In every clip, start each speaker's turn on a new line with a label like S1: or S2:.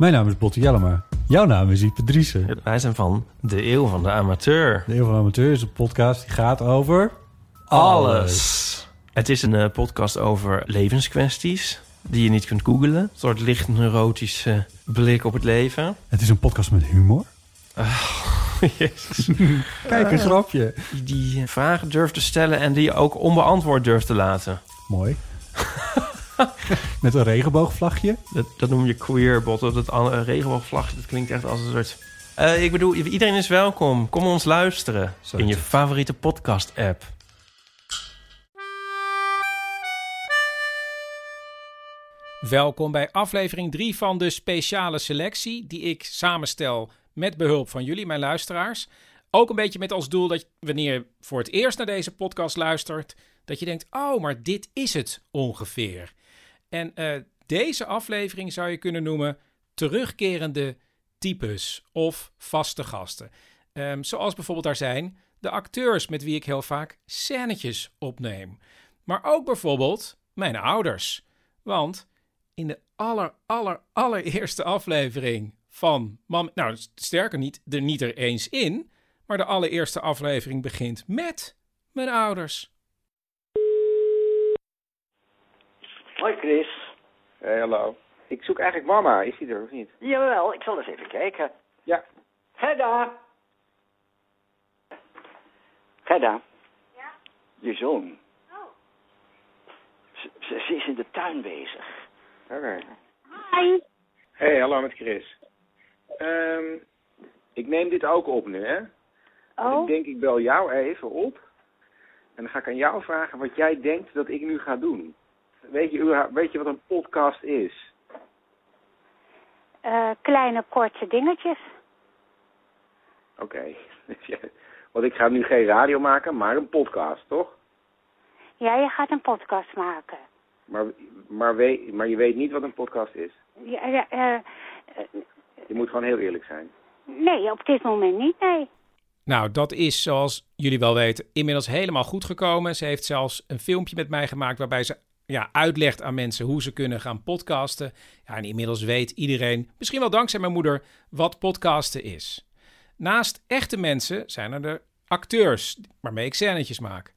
S1: Mijn naam is Botte Jellema. Jouw naam is Ipe Driessen.
S2: Wij zijn van de Eeuw van de Amateur.
S1: De Eeuw van de Amateur is een podcast die gaat over...
S2: Alles. Het is een eh, podcast over levenskwesties die je niet kunt googlen. Een soort licht neurotische blik op het leven.
S1: Het is een podcast met humor.
S2: Jezus.
S1: Kijk, een grapje.
S2: Die, die vragen durft te stellen en die je ook onbeantwoord durft te laten.
S1: Mooi. met een regenboogvlagje.
S2: Dat, dat noem je queerbot. Dat het an- een regenboogvlagje, dat klinkt echt als een soort... Eh, ik bedoel, iedereen is welkom. Kom ons luisteren in je favoriete podcast-app.
S3: Welkom bij aflevering 3 van de speciale selectie die ik samenstel met behulp van jullie, mijn luisteraars. Ook een beetje met als doel dat wanneer je voor het eerst naar deze podcast luistert, dat je denkt, oh, maar dit is het ongeveer. En eh, deze aflevering zou je kunnen noemen terugkerende types of vaste gasten. Ehm, zoals bijvoorbeeld daar zijn de acteurs met wie ik heel vaak scènetjes opneem. Maar ook bijvoorbeeld mijn ouders. Want in de aller, aller, allereerste aflevering van Mam... Nou, sterker niet, er niet er eens in. Maar de allereerste aflevering begint met mijn ouders.
S4: Hoi Chris.
S5: Hey, hallo. Ik zoek eigenlijk mama. Is die er of niet?
S4: Jawel, ik zal eens even kijken.
S5: Ja.
S4: Gerda. Gerda. Ja? Je zoon. Oh. Ze, ze, ze is in de tuin bezig.
S5: Oké. Hi. Hey, hallo met Chris. Ehm, ik neem dit ook op nu, hè?
S6: Oh,
S5: Ik denk, ik bel jou even op. En dan ga ik aan jou vragen wat jij denkt dat ik nu ga doen. Weet je, weet je wat een podcast is?
S6: eh, kleine korte dingetjes.
S5: Oké. Want ik ga nu geen radio maken, maar een podcast, toch?
S6: Ja, je gaat een podcast maken.
S5: Maar, maar, weet, maar je weet niet wat een podcast is.
S6: Ja, ja, eh, eh,
S5: Je moet gewoon heel eerlijk zijn.
S6: nee, op dit moment niet, nee.
S3: Nou, dat is zoals jullie wel weten inmiddels helemaal goed gekomen. Ze heeft zelfs een filmpje met mij gemaakt waarbij ze ja, uitlegt aan mensen hoe ze kunnen gaan podcasten. Ja, en inmiddels weet iedereen, misschien wel dankzij mijn moeder, wat podcasten is. Naast echte mensen zijn er de acteurs waarmee ik scènetjes maak.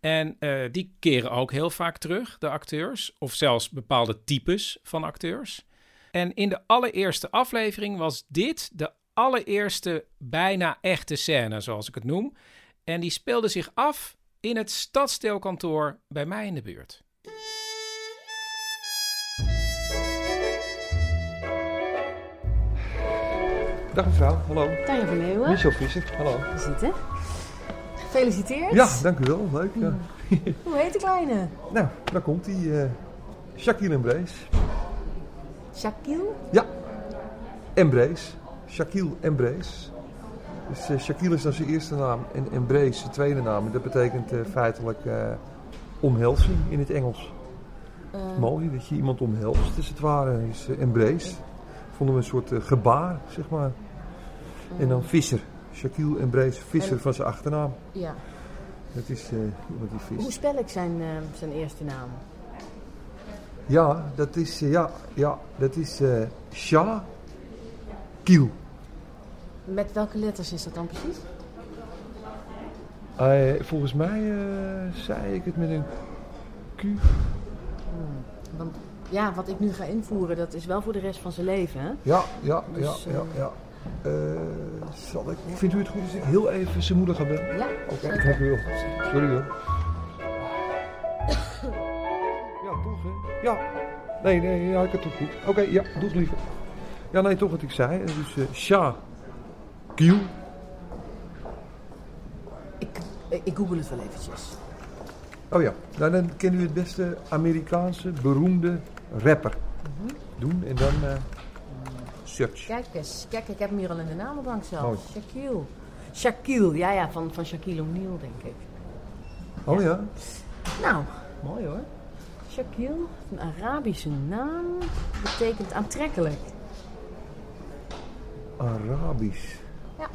S3: En eh, die keren ook heel vaak terug, de acteurs, of zelfs bepaalde types van acteurs. En in de allereerste aflevering was dit de allereerste bijna echte scène, zoals ik het noem. En die speelde zich af in het stadsdeelkantoor bij mij in de buurt.
S7: Dag mevrouw, hallo.
S8: Tanja van Leeuwen.
S7: Michel Visser, hallo.
S8: Zitten. Gefeliciteerd.
S7: Ja, dank u wel, leuk. Ja.
S8: Hoe heet de kleine?
S7: Nou, daar komt hij. eh Shaquille Embrace.
S8: Shaquille?
S7: Ja, Embrace. Shaquille Embrace. Dus eh, Shaquille is dan zijn eerste naam en Embrace zijn tweede naam. En dat betekent eh, feitelijk omhelzing in het Engels.
S8: Eh,
S7: Mooi dat je iemand omhelst, als het ware. is eh, Embrace. Vonden we een soort eh, gebaar, zeg maar. En dan Visser. Shaquille Embrace Visser
S8: En-
S7: van zijn achternaam.
S8: ja.
S7: Dat is iemand die vist.
S8: Hoe spel ik zijn, zijn eerste naam?
S7: Ja, dat is, ja, ja, dat is Sha Kiel.
S8: Met welke letters is dat dan precies?
S7: Volgens mij eh, zei ik het met een Q.
S8: Want ja, wat ik nu ga invoeren, dat is wel voor de rest van zijn leven, hè?
S7: Ja, ja,
S8: Dus,
S7: ja,
S8: eh,
S7: ja, ja. Eh, zal ik, vindt u het goed als ik heel even zijn moeder ga bellen?
S8: Ja,
S7: Oké,
S8: zeker.
S7: dank u wel. Sorry hoor. Ja, toch hè? Ja. Nee, nee, ja, ik heb het toch goed. Oké, ja, doe het liever. Ja, nee, toch wat ik zei. Dus eh Sha Kiel.
S8: Ik, ik google het wel eventjes.
S7: Oh ja, nou dan kent u het beste Amerikaanse beroemde rapper. Doen en dan. eh, Search.
S8: Kijk eens, kijk, ik heb hem hier al in de namenbank zelf.
S7: Mooi.
S8: Shaquille. Shaquille, ja, ja, van, van Shaquille O'Neal, denk ik.
S7: Oh ja?
S8: Nou, mooi hoor. Shaquille, een Arabische naam, betekent aantrekkelijk.
S7: Arabisch.
S8: Ja.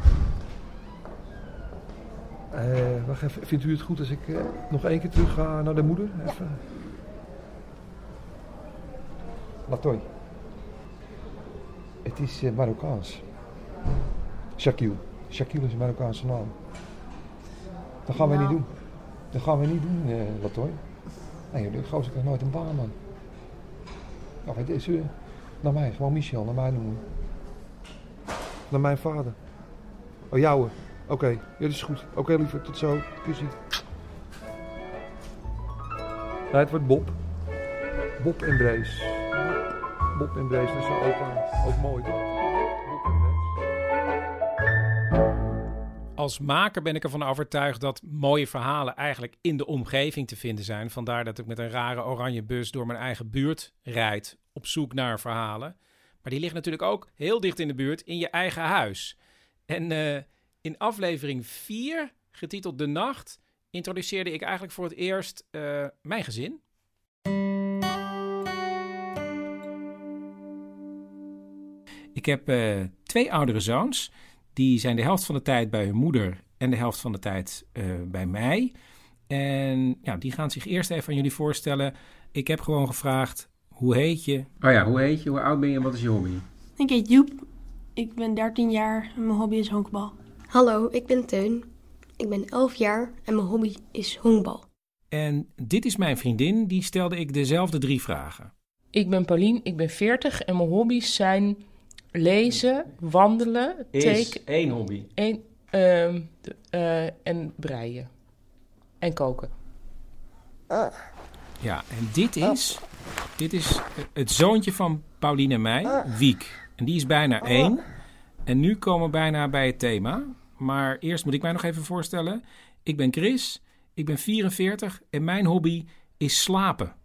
S7: Eh, wacht even, vindt u het goed als ik eh, nog één keer terug ga naar de moeder? Even. Latoy. Het is eh, Marokkaans. Shaquille. Shaquille is een Marokkaanse naam. Dat gaan we
S8: Nou.
S7: niet doen. Dat gaan we niet doen, Latoy. Nee, de gozer krijgt nooit een baan, man. Ja, het is naar mij, gewoon Michel, naar mij noemen. Naar mijn vader. Oh, jouwe. Oké, ja, dat is goed. Oké, lieve, tot zo. Kussie. Nee, het wordt Bob. Bob en Brace. Bob en Brace, dat is ook, eh, ook mooi, toch?
S3: Als maker ben ik ervan overtuigd dat mooie verhalen eigenlijk in de omgeving te vinden zijn. Vandaar dat ik met een rare oranje bus door mijn eigen buurt rijd op zoek naar verhalen. Maar die liggen natuurlijk ook heel dicht in de buurt in je eigen huis. En eh, in aflevering 4, getiteld De Nacht, introduceerde ik eigenlijk voor het eerst eh, mijn gezin. Ik heb eh, twee oudere zoons. Die zijn de helft van de tijd bij hun moeder en de helft van de tijd eh, bij mij. En ja, die gaan zich eerst even aan jullie voorstellen. Ik heb gewoon gevraagd, hoe heet je? Oh ja, hoe heet je? Hoe oud ben je en wat is je hobby?
S9: Ik heet Joep. Ik ben 13 jaar en mijn hobby is honkbal.
S10: Hallo, ik ben Teun. Ik ben 11 jaar en mijn hobby is honkbal.
S3: En dit is mijn vriendin, die stelde ik dezelfde drie vragen.
S11: Ik ben Paulien, ik ben 40 en mijn hobby's zijn lezen, wandelen, tekenen.
S3: één hobby.
S11: Eén, ehm, eh, en breien. En koken.
S3: Ja, en dit is, dit is het zoontje van Pauline en mij, Wiek. En die is bijna één. En nu komen we bijna bij het thema. Maar eerst moet ik mij nog even voorstellen. Ik ben Chris, ik ben 44 en mijn hobby is slapen.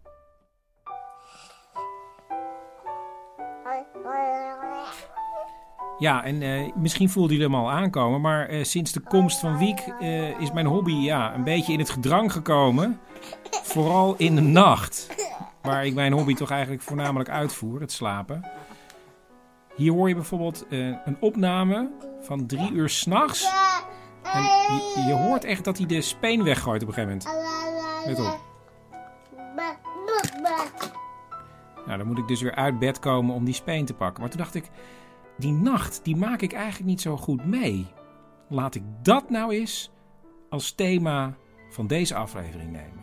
S3: Ja, en eh, misschien voelden jullie hem al aankomen, maar eh, sinds de komst van Wiek eh, is mijn hobby ja, een beetje in het gedrang gekomen. Vooral in de nacht, waar ik mijn hobby toch eigenlijk voornamelijk uitvoer, het slapen. Hier hoor je bijvoorbeeld eh, een opname van drie uur s'nachts. En je, hoort echt dat hij de speen weggooit op een gegeven moment. Let op. Nou, dan moet ik dus weer uit bed komen om die speen te pakken. Maar toen dacht ik, die nacht, die maak ik eigenlijk niet zo goed mee. Laat ik dat nou eens als thema van deze aflevering nemen.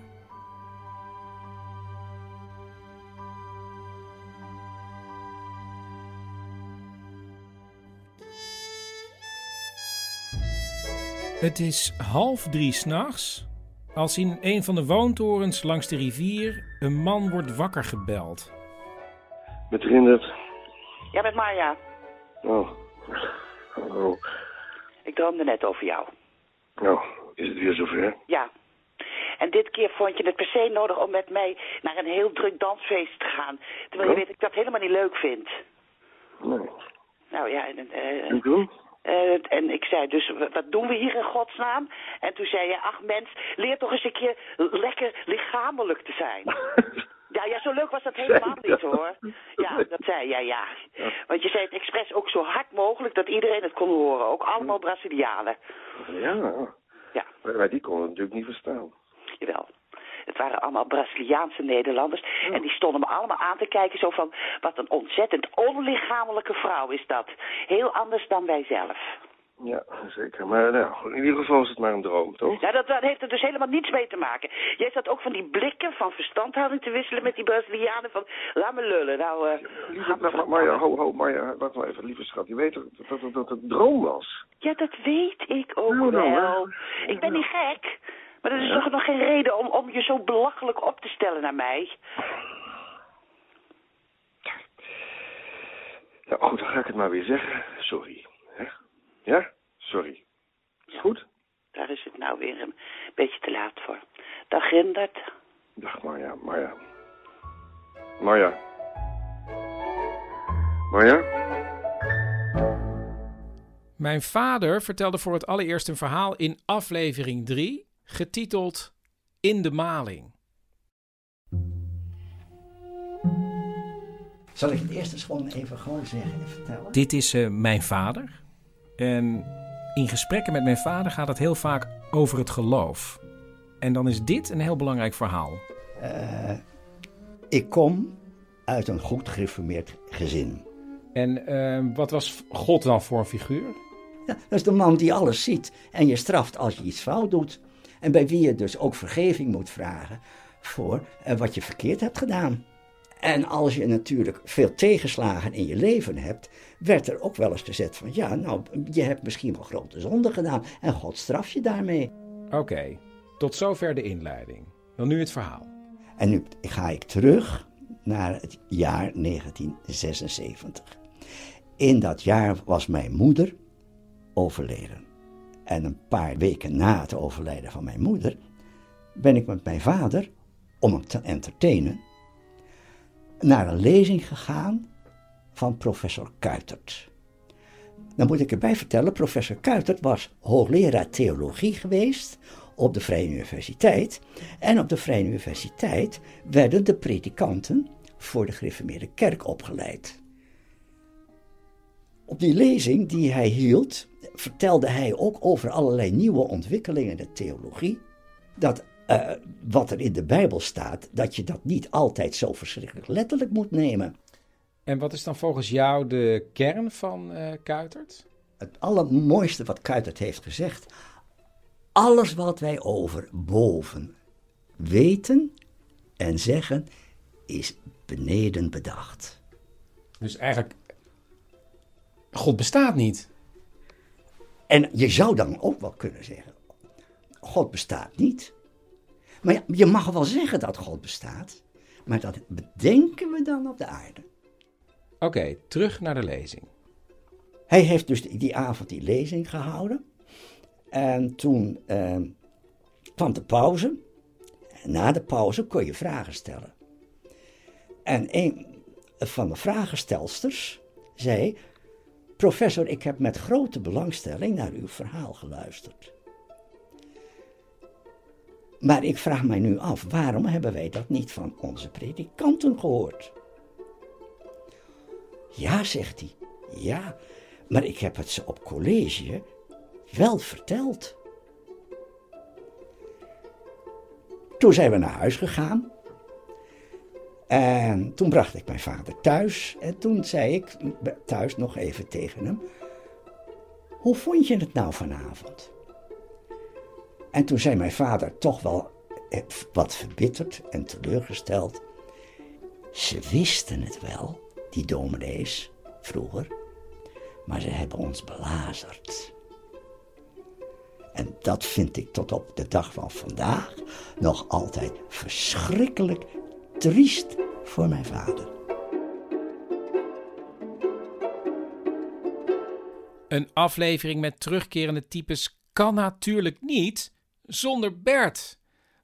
S3: Het is half drie s'nachts als in een van de woontorens langs de rivier een man wordt wakker gebeld.
S12: Met Rindert.
S13: Ja, met Marja.
S12: Oh. Oh.
S13: Ik droomde net over jou.
S12: Nou, is het weer zover?
S13: Ja. En dit keer vond je het per se nodig om met mij naar een heel druk dansfeest te gaan. Terwijl je weet dat ik dat helemaal niet leuk vind.
S12: Nee.
S13: Nou ja, en, eh,
S12: En toen?
S13: Eh, en ik zei dus, wat doen we hier in godsnaam? En toen zei je, ach mens, leer toch eens een keer lekker lichamelijk te zijn. Ja, ja, zo leuk was dat helemaal niet hoor. Ja, dat zei jij, ja. Want je zei het expres ook zo hard mogelijk dat iedereen het kon horen. Ook allemaal Brazilianen.
S12: Ja.
S13: Ja.
S12: Maar wij die konden het natuurlijk niet verstaan.
S13: Jawel. Het waren allemaal Braziliaanse Nederlanders. En die stonden me allemaal aan te kijken zo van... wat een ontzettend onlichamelijke vrouw is dat. Heel anders dan wij zelf.
S12: Ja, zeker. Maar nou, in ieder geval is het maar een droom, toch?
S13: Ja, dat, dat heeft er dus helemaal niets mee te maken. Jij zat ook van die blikken van verstandhouding te wisselen met die Brazilianen van... Laat me lullen, nou... eh,
S12: Lieve, maar, maar, maar ja, ho, ho, maar ja, wacht maar even, lieve schat. Je weet toch dat, dat, dat, dat het een droom was?
S13: Ja, dat weet ik ook
S12: Nou, nou,
S13: wel. Ik ben niet gek. Maar dat is
S12: Ja.
S13: toch nog geen reden om, om je zo belachelijk op te stellen naar mij?
S12: Ja, goed, dan ga ik het maar weer zeggen. Sorry. Hè? Ja? Sorry. Is het goed?
S13: Daar is het nou weer een beetje te laat voor. Dag Rindert.
S12: Dag Marja, Marja. Marja. Marja?
S3: Mijn vader vertelde voor het allereerst een verhaal in aflevering 3, getiteld In de Maling.
S14: Zal ik het eerst eens gewoon even gewoon zeggen en vertellen?
S3: Dit is eh, mijn vader. En in gesprekken met mijn vader gaat het heel vaak over het geloof. En dan is dit een heel belangrijk verhaal.
S14: Eh, ik kom uit een goed gereformeerd gezin.
S3: En eh, wat was God dan voor een figuur?
S14: Ja, dat is de man die alles ziet en je straft als je iets fout doet. En bij wie je dus ook vergeving moet vragen voor eh, wat je verkeerd hebt gedaan. En als je natuurlijk veel tegenslagen in je leven hebt, werd er ook wel eens gezet van ja, nou, je hebt misschien wel grote zonden gedaan en God straft je daarmee.
S3: Oké, tot zover de inleiding. Dan nu het verhaal.
S14: En nu ga ik terug naar het jaar 1976. In dat jaar was mijn moeder overleden. En een paar weken na het overlijden van mijn moeder ben ik met mijn vader, om hem te entertainen, naar een lezing gegaan van professor Kuitert. Dan moet ik erbij vertellen, professor Kuitert was hoogleraar theologie geweest op de Vrije Universiteit. En op de Vrije Universiteit werden de predikanten voor de gereformeerde kerk opgeleid. Op die lezing die hij hield, vertelde hij ook over allerlei nieuwe ontwikkelingen in de theologie. Dat uh, wat er in de Bijbel staat, dat je dat niet altijd zo verschrikkelijk letterlijk moet nemen.
S3: En wat is dan volgens jou de kern van uh, Kuitert?
S14: Het allermooiste wat Kuitert heeft gezegd. Alles wat wij over boven weten en zeggen, is beneden bedacht.
S3: Dus eigenlijk, God bestaat niet.
S14: En je zou dan ook wel kunnen zeggen, God bestaat niet. Maar ja, je mag wel zeggen dat God bestaat, maar dat bedenken we dan op de aarde.
S3: Oké, okay, terug naar de lezing.
S14: Hij heeft dus die, avond die lezing gehouden. En toen eh, kwam de pauze. Na de pauze kon je vragen stellen. En een van de vragenstelsters zei: Professor, ik heb met grote belangstelling naar uw verhaal geluisterd. Maar ik vraag mij nu af, waarom hebben wij dat niet van onze predikanten gehoord? Ja, zegt hij. Ja, maar ik heb het ze op college wel verteld. Toen zijn we naar huis gegaan. En toen bracht ik mijn vader thuis. En toen zei ik thuis nog even tegen hem: Hoe vond je het nou vanavond? En toen zei mijn vader toch wel wat verbitterd en teleurgesteld. Ze wisten het wel, die dominees, vroeger, maar ze hebben ons belazerd. En dat vind ik tot op de dag van vandaag nog altijd verschrikkelijk triest voor mijn vader.
S3: Een aflevering met terugkerende types kan natuurlijk niet zonder Bert.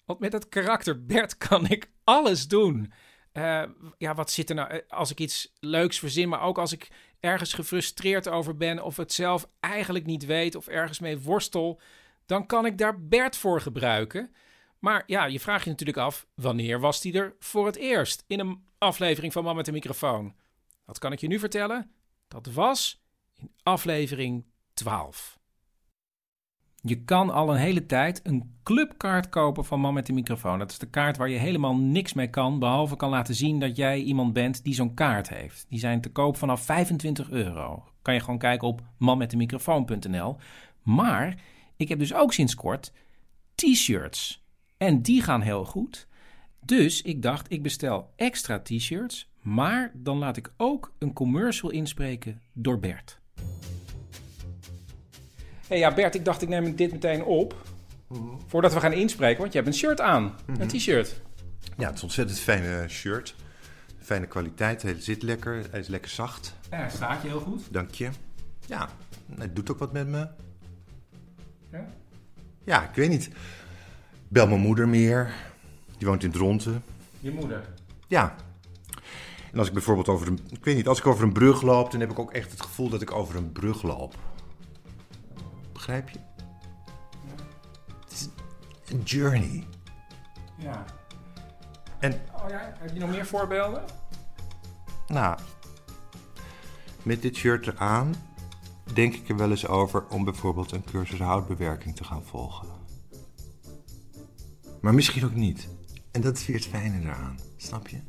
S3: Want met dat karakter Bert kan ik alles doen. Uh, ja, wat zit er nou? eh, Als ik iets leuks verzin, maar ook als ik ergens gefrustreerd over ben of het zelf eigenlijk niet weet of ergens mee worstel, dan kan ik daar Bert voor gebruiken. Maar ja, je vraagt je natuurlijk af, wanneer was die er voor het eerst in een aflevering van Man met de microfoon? Dat kan ik je nu vertellen. Dat was in aflevering 12. Je kan al een hele tijd een clubkaart kopen van Man met de microfoon. Dat is de kaart waar je helemaal niks mee kan, behalve kan laten zien dat jij iemand bent die zo'n kaart heeft. Die zijn te koop vanaf 25 euro. Kan je gewoon kijken op manmetdemicrofoon.nl. Maar ik heb dus ook sinds kort t-shirts. En die gaan heel goed. Dus ik dacht, ik bestel extra t-shirts, maar dan laat ik ook een commercial inspreken door Bert. hey, ja, Bert, ik dacht ik neem dit meteen op. Voordat we gaan inspreken, want je hebt een shirt aan. Een t-shirt.
S15: Ja, het is een ontzettend fijne shirt. Fijne kwaliteit, hij zit lekker, hij is lekker zacht.
S3: Ja, hij staat je heel goed.
S15: Dank je. Ja, het doet ook wat met me.
S3: Ja?
S15: Ja, ik weet niet. Bel mijn moeder meer. Die woont in Dronten.
S3: Je moeder.
S15: Ja. En als ik bijvoorbeeld over een... Ik weet niet, als ik over een brug loop... dan heb ik ook echt het gevoel dat ik over een brug loop. Begrijp je? Het is een journey.
S3: Ja.
S15: En
S3: Oh ja, heb je nog meer voorbeelden?
S15: nou, met dit shirt eraan denk ik er wel eens over om bijvoorbeeld een cursus houtbewerking te gaan volgen. Maar misschien ook niet. En dat is weer het fijne eraan, snap je?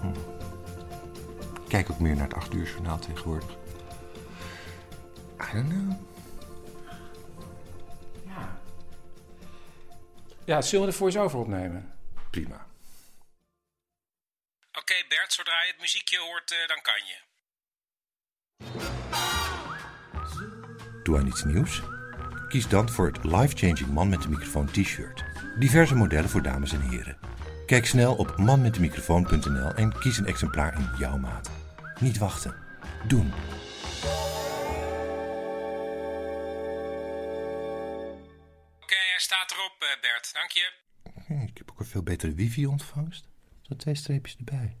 S15: Hm. Kijk ook meer naar het 8 uur journaal tegenwoordig. I don't know.
S3: Ja. Ja, zullen we de voice-over opnemen?
S15: Prima.
S3: Oké Bert, zodra je het muziekje hoort, eh, dan kan je.
S15: Doe aan iets nieuws? Kies dan voor het life-changing man met de microfoon t-shirt. Diverse modellen voor dames en heren. Kijk snel op manmetdemicrofoon.nl en kies een exemplaar in jouw maat. Niet wachten. Doen.
S3: Oké, hij staat erop eh, Bert, dank je.
S15: Hm, Ik heb ook een veel betere wifi-ontvangst. Zo twee streepjes erbij.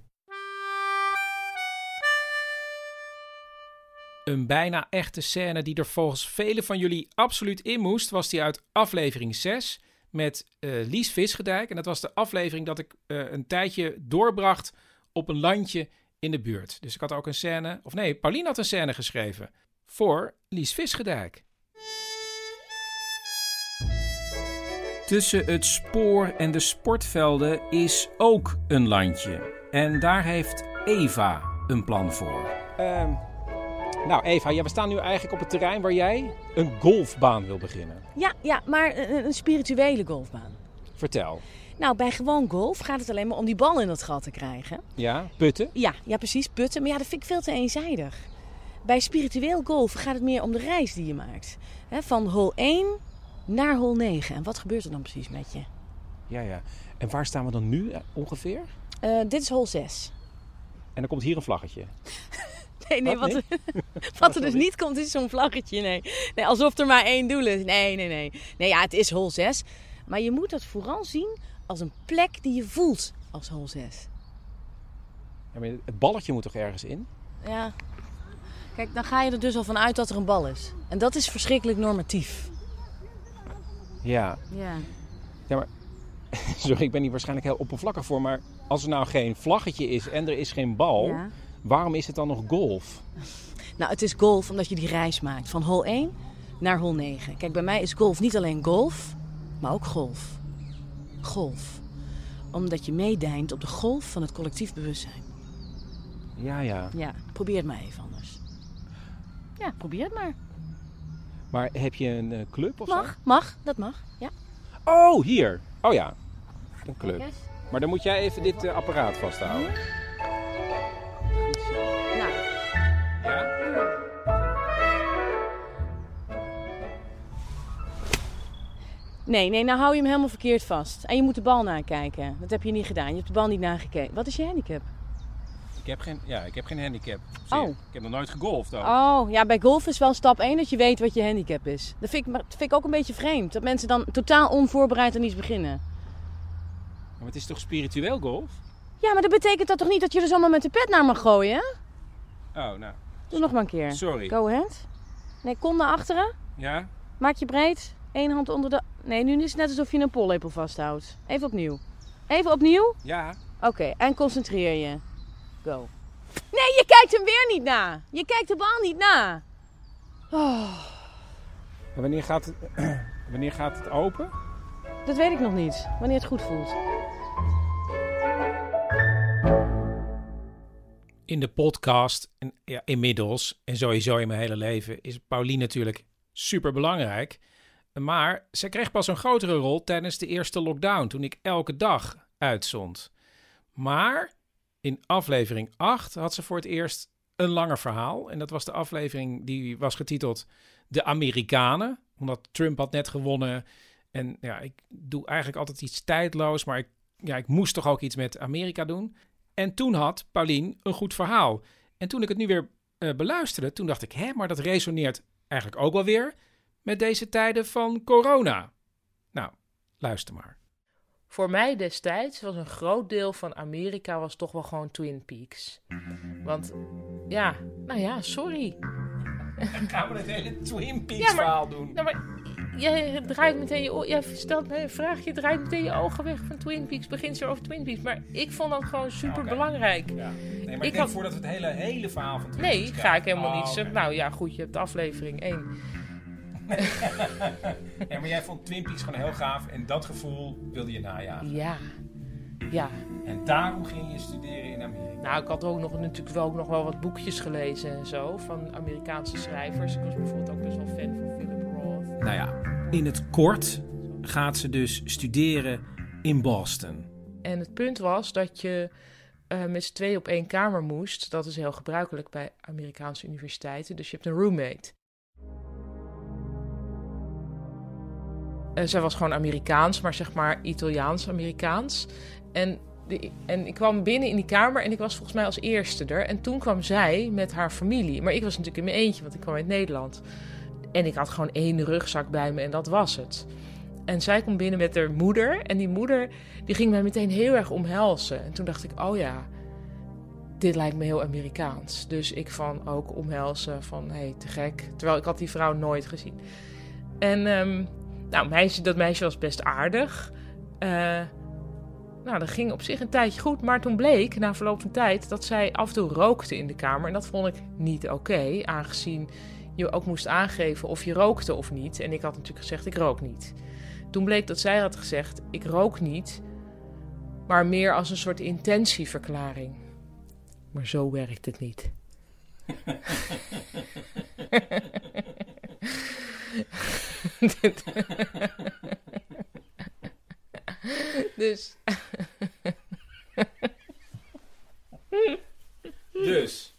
S3: Een bijna echte scène die er volgens velen van jullie absoluut in moest, was die uit aflevering 6 met eh, Lies Visgedijk. En dat was de aflevering dat ik eh, een tijdje doorbracht op een landje in de buurt. Dus ik had ook een scène, of nee, Paulien had een scène geschreven voor Lies Visgedijk. Tussen het spoor en de sportvelden is ook een landje. En daar heeft Eva een plan voor. Ehm, nou, Eva, ja, we staan nu eigenlijk op het terrein waar jij een golfbaan wil beginnen.
S16: Ja, ja maar een, een spirituele golfbaan.
S3: Vertel.
S16: Nou, bij gewoon golf gaat het alleen maar om die bal in het gat te krijgen.
S3: Ja, putten?
S16: Ja, ja, precies, putten. Maar ja, dat vind ik veel te eenzijdig. Bij spiritueel golf gaat het meer om de reis die je maakt. Hè, van hole 1 naar hole 9. En wat gebeurt er dan precies met je?
S3: Ja, ja. En waar staan we dan nu eh, ongeveer?
S16: Eh, dit is hole 6.
S3: En dan komt hier een vlaggetje.
S16: Nee, nee,
S3: Wat,
S16: wat,
S3: nee?
S16: wat er dus niet komt is zo'n vlaggetje. Nee. nee, alsof er maar één doel is. Nee, nee, nee. Nee, ja, het is hole 6. Maar je moet dat vooral zien als een plek die je voelt als hole 6.
S3: Ja, maar het balletje moet toch ergens in?
S16: Ja. Kijk, dan ga je er dus al vanuit dat er een bal is. En dat is verschrikkelijk normatief.
S3: Ja.
S16: Ja.
S3: Ja, maar... Sorry, ik ben hier waarschijnlijk heel oppervlakkig voor, maar als er nou geen vlaggetje is en er is geen bal,
S16: Ja.
S3: Waarom is het dan nog golf?
S16: Nou, het is golf omdat je die reis maakt van hole 1 naar hole 9. Kijk, bij mij is golf niet alleen golf, maar ook golf. Golf. Omdat je meedijnt op de golf van het collectief bewustzijn.
S3: Ja, ja.
S16: Ja, probeer het maar even anders. Ja, probeer het maar.
S3: Maar heb je een eh, club of zo?
S16: Mag, mag, dat mag. Ja.
S3: Oh, hier. Oh ja, een club. Maar dan moet jij even dit eh, apparaat vasthouden. Ja?
S16: Nee, nee, nou hou je hem helemaal verkeerd vast. En je moet de bal nakijken. Dat heb je niet gedaan. Je hebt de bal niet nagekeken. Wat is je handicap?
S3: Ik heb geen, ja, ik heb geen handicap.
S16: Oh.
S3: Ik heb nog nooit gegolfd ook.
S16: Oh, ja, bij golf is wel stap 1 dat je weet wat je handicap is. Dat vind ik, maar dat vind ik ook een beetje vreemd. Dat mensen dan totaal onvoorbereid aan iets beginnen.
S3: Maar het is toch spiritueel golf?
S16: Ja, maar dat betekent dat toch niet dat je er zomaar met de pet naar mag gooien?
S3: Oh, nou.
S16: Doe nog maar een keer.
S3: Sorry.
S16: Go ahead. Nee, kom naar achteren.
S3: Ja?
S16: Maak je breed. Eén hand onder de... Nee, nu is het net alsof je een pollepel vasthoudt. Even opnieuw. Even opnieuw.
S3: Ja.
S16: Oké, en concentreer je. Go. Nee, je kijkt hem weer niet na. Je kijkt de bal niet na. Oh,
S3: wanneer gaat het, wanneer gaat het open?
S16: dat weet ik nog niet. Wanneer het goed voelt.
S3: In de podcast, en ja, inmiddels en sowieso in mijn hele leven, is Paulien natuurlijk super belangrijk. Maar ze kreeg pas een grotere rol tijdens de eerste lockdown, toen ik elke dag uitzond. Maar in aflevering 8 had ze voor het eerst een langer verhaal. En dat was de aflevering die was getiteld De Amerikanen. Omdat Trump had net gewonnen. En ja, ik doe eigenlijk altijd iets tijdloos, maar ik, ja, ik moest toch ook iets met Amerika doen. En toen had Paulien een goed verhaal. En toen ik het nu weer eh, beluisterde, toen dacht ik, hè, maar dat resoneert eigenlijk ook wel weer met deze tijden van corona. Nou, luister maar.
S11: Voor mij destijds was een groot deel van Amerika was toch wel gewoon Twin Peaks. Want ja, nou ja, sorry.
S3: Gaan we het hele Twin Peaks
S11: Ja, maar-
S3: verhaal doen?
S11: Nou, maar jij draait meteen je jij stelt een vraag, je draait meteen je ogen weg van Twin Peaks, begint er over Twin Peaks. Maar ik vond dat gewoon super belangrijk.
S3: Nee, maar ik,
S11: Ik
S3: denk
S11: had-
S3: voordat we het hele, hele verhaal van Twin
S11: Nee,
S3: Peaks
S11: ga ik helemaal
S3: Oh,
S11: niet. zeggen. Nou ja, goed, je hebt aflevering 1.
S3: ja, maar jij vond Twin Peaks gewoon heel gaaf en dat gevoel wilde je najagen.
S11: Ja. Ja.
S3: En daarom ging je studeren in Amerika.
S11: Nou, ik had ook nog, natuurlijk wel, ook nog wel wat boekjes gelezen en zo van Amerikaanse schrijvers. Ik was bijvoorbeeld ook best wel fan van.
S3: Nou ja, in het kort gaat ze dus studeren in Boston.
S11: En het punt was dat je eh, met z'n tweeën op één kamer moest. Dat is heel gebruikelijk bij Amerikaanse universiteiten. Dus je hebt een roommate. Eh, zij was gewoon Amerikaans, maar zeg maar Italiaans-Amerikaans. En, en ik kwam binnen in die kamer en ik was volgens mij als eerste er. En toen kwam zij met haar familie. Maar ik was natuurlijk in mijn eentje, want ik kwam uit Nederland. En ik had gewoon één rugzak bij me en dat was het. En zij komt binnen met haar moeder. En die moeder die ging mij meteen heel erg omhelzen. En toen dacht ik, oh ja, dit lijkt me heel Amerikaans. Dus ik van ook omhelzen van, hé, hey, te gek. Terwijl ik had die vrouw nooit gezien. En ehm, nou, meisje, dat meisje was best aardig. Eh, nou, dat ging op zich een tijdje goed. Maar toen bleek, na verloop van tijd, dat zij af en toe rookte in de kamer. En dat vond ik niet oké, aangezien je ook moest aangeven of je rookte of niet. En ik had natuurlijk gezegd, ik rook niet. Toen bleek dat zij had gezegd, ik rook niet, maar meer als een soort intentieverklaring. Maar zo werkt het niet. dus.
S3: Dus.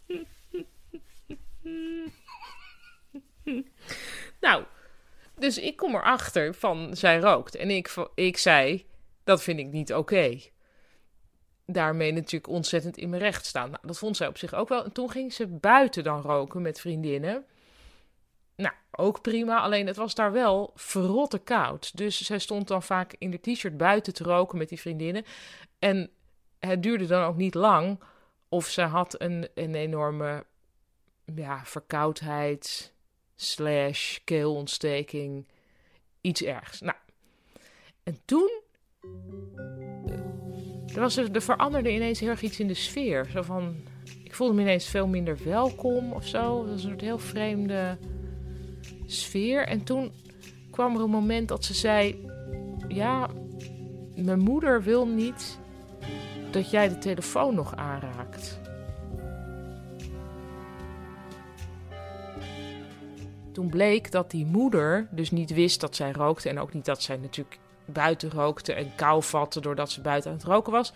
S11: Nou, dus ik kom erachter van zij rookt. En ik, ik zei, dat vind ik niet oké. Daarmee natuurlijk ontzettend in mijn recht staan. Nou, dat vond zij op zich ook wel. En toen ging ze buiten dan roken met vriendinnen. Nou, ook prima. Alleen het was daar wel verrotte koud. Dus zij stond dan vaak in de t-shirt buiten te roken met die vriendinnen. En het duurde dan ook niet lang. Of ze had een, een enorme ja, verkoudheid slash keelontsteking. Iets ergs. Nou, en toen... Er, was, er veranderde ineens heel erg iets in de sfeer. Zo van... Ik voelde me ineens veel minder welkom of zo. Dat was een soort heel vreemde sfeer. En toen kwam er een moment dat ze zei... Ja, mijn moeder wil niet dat jij de telefoon nog aanraakt. Toen bleek dat die moeder dus niet wist dat zij rookte. En ook niet dat zij natuurlijk buiten rookte en kou vatte doordat ze buiten aan het roken was.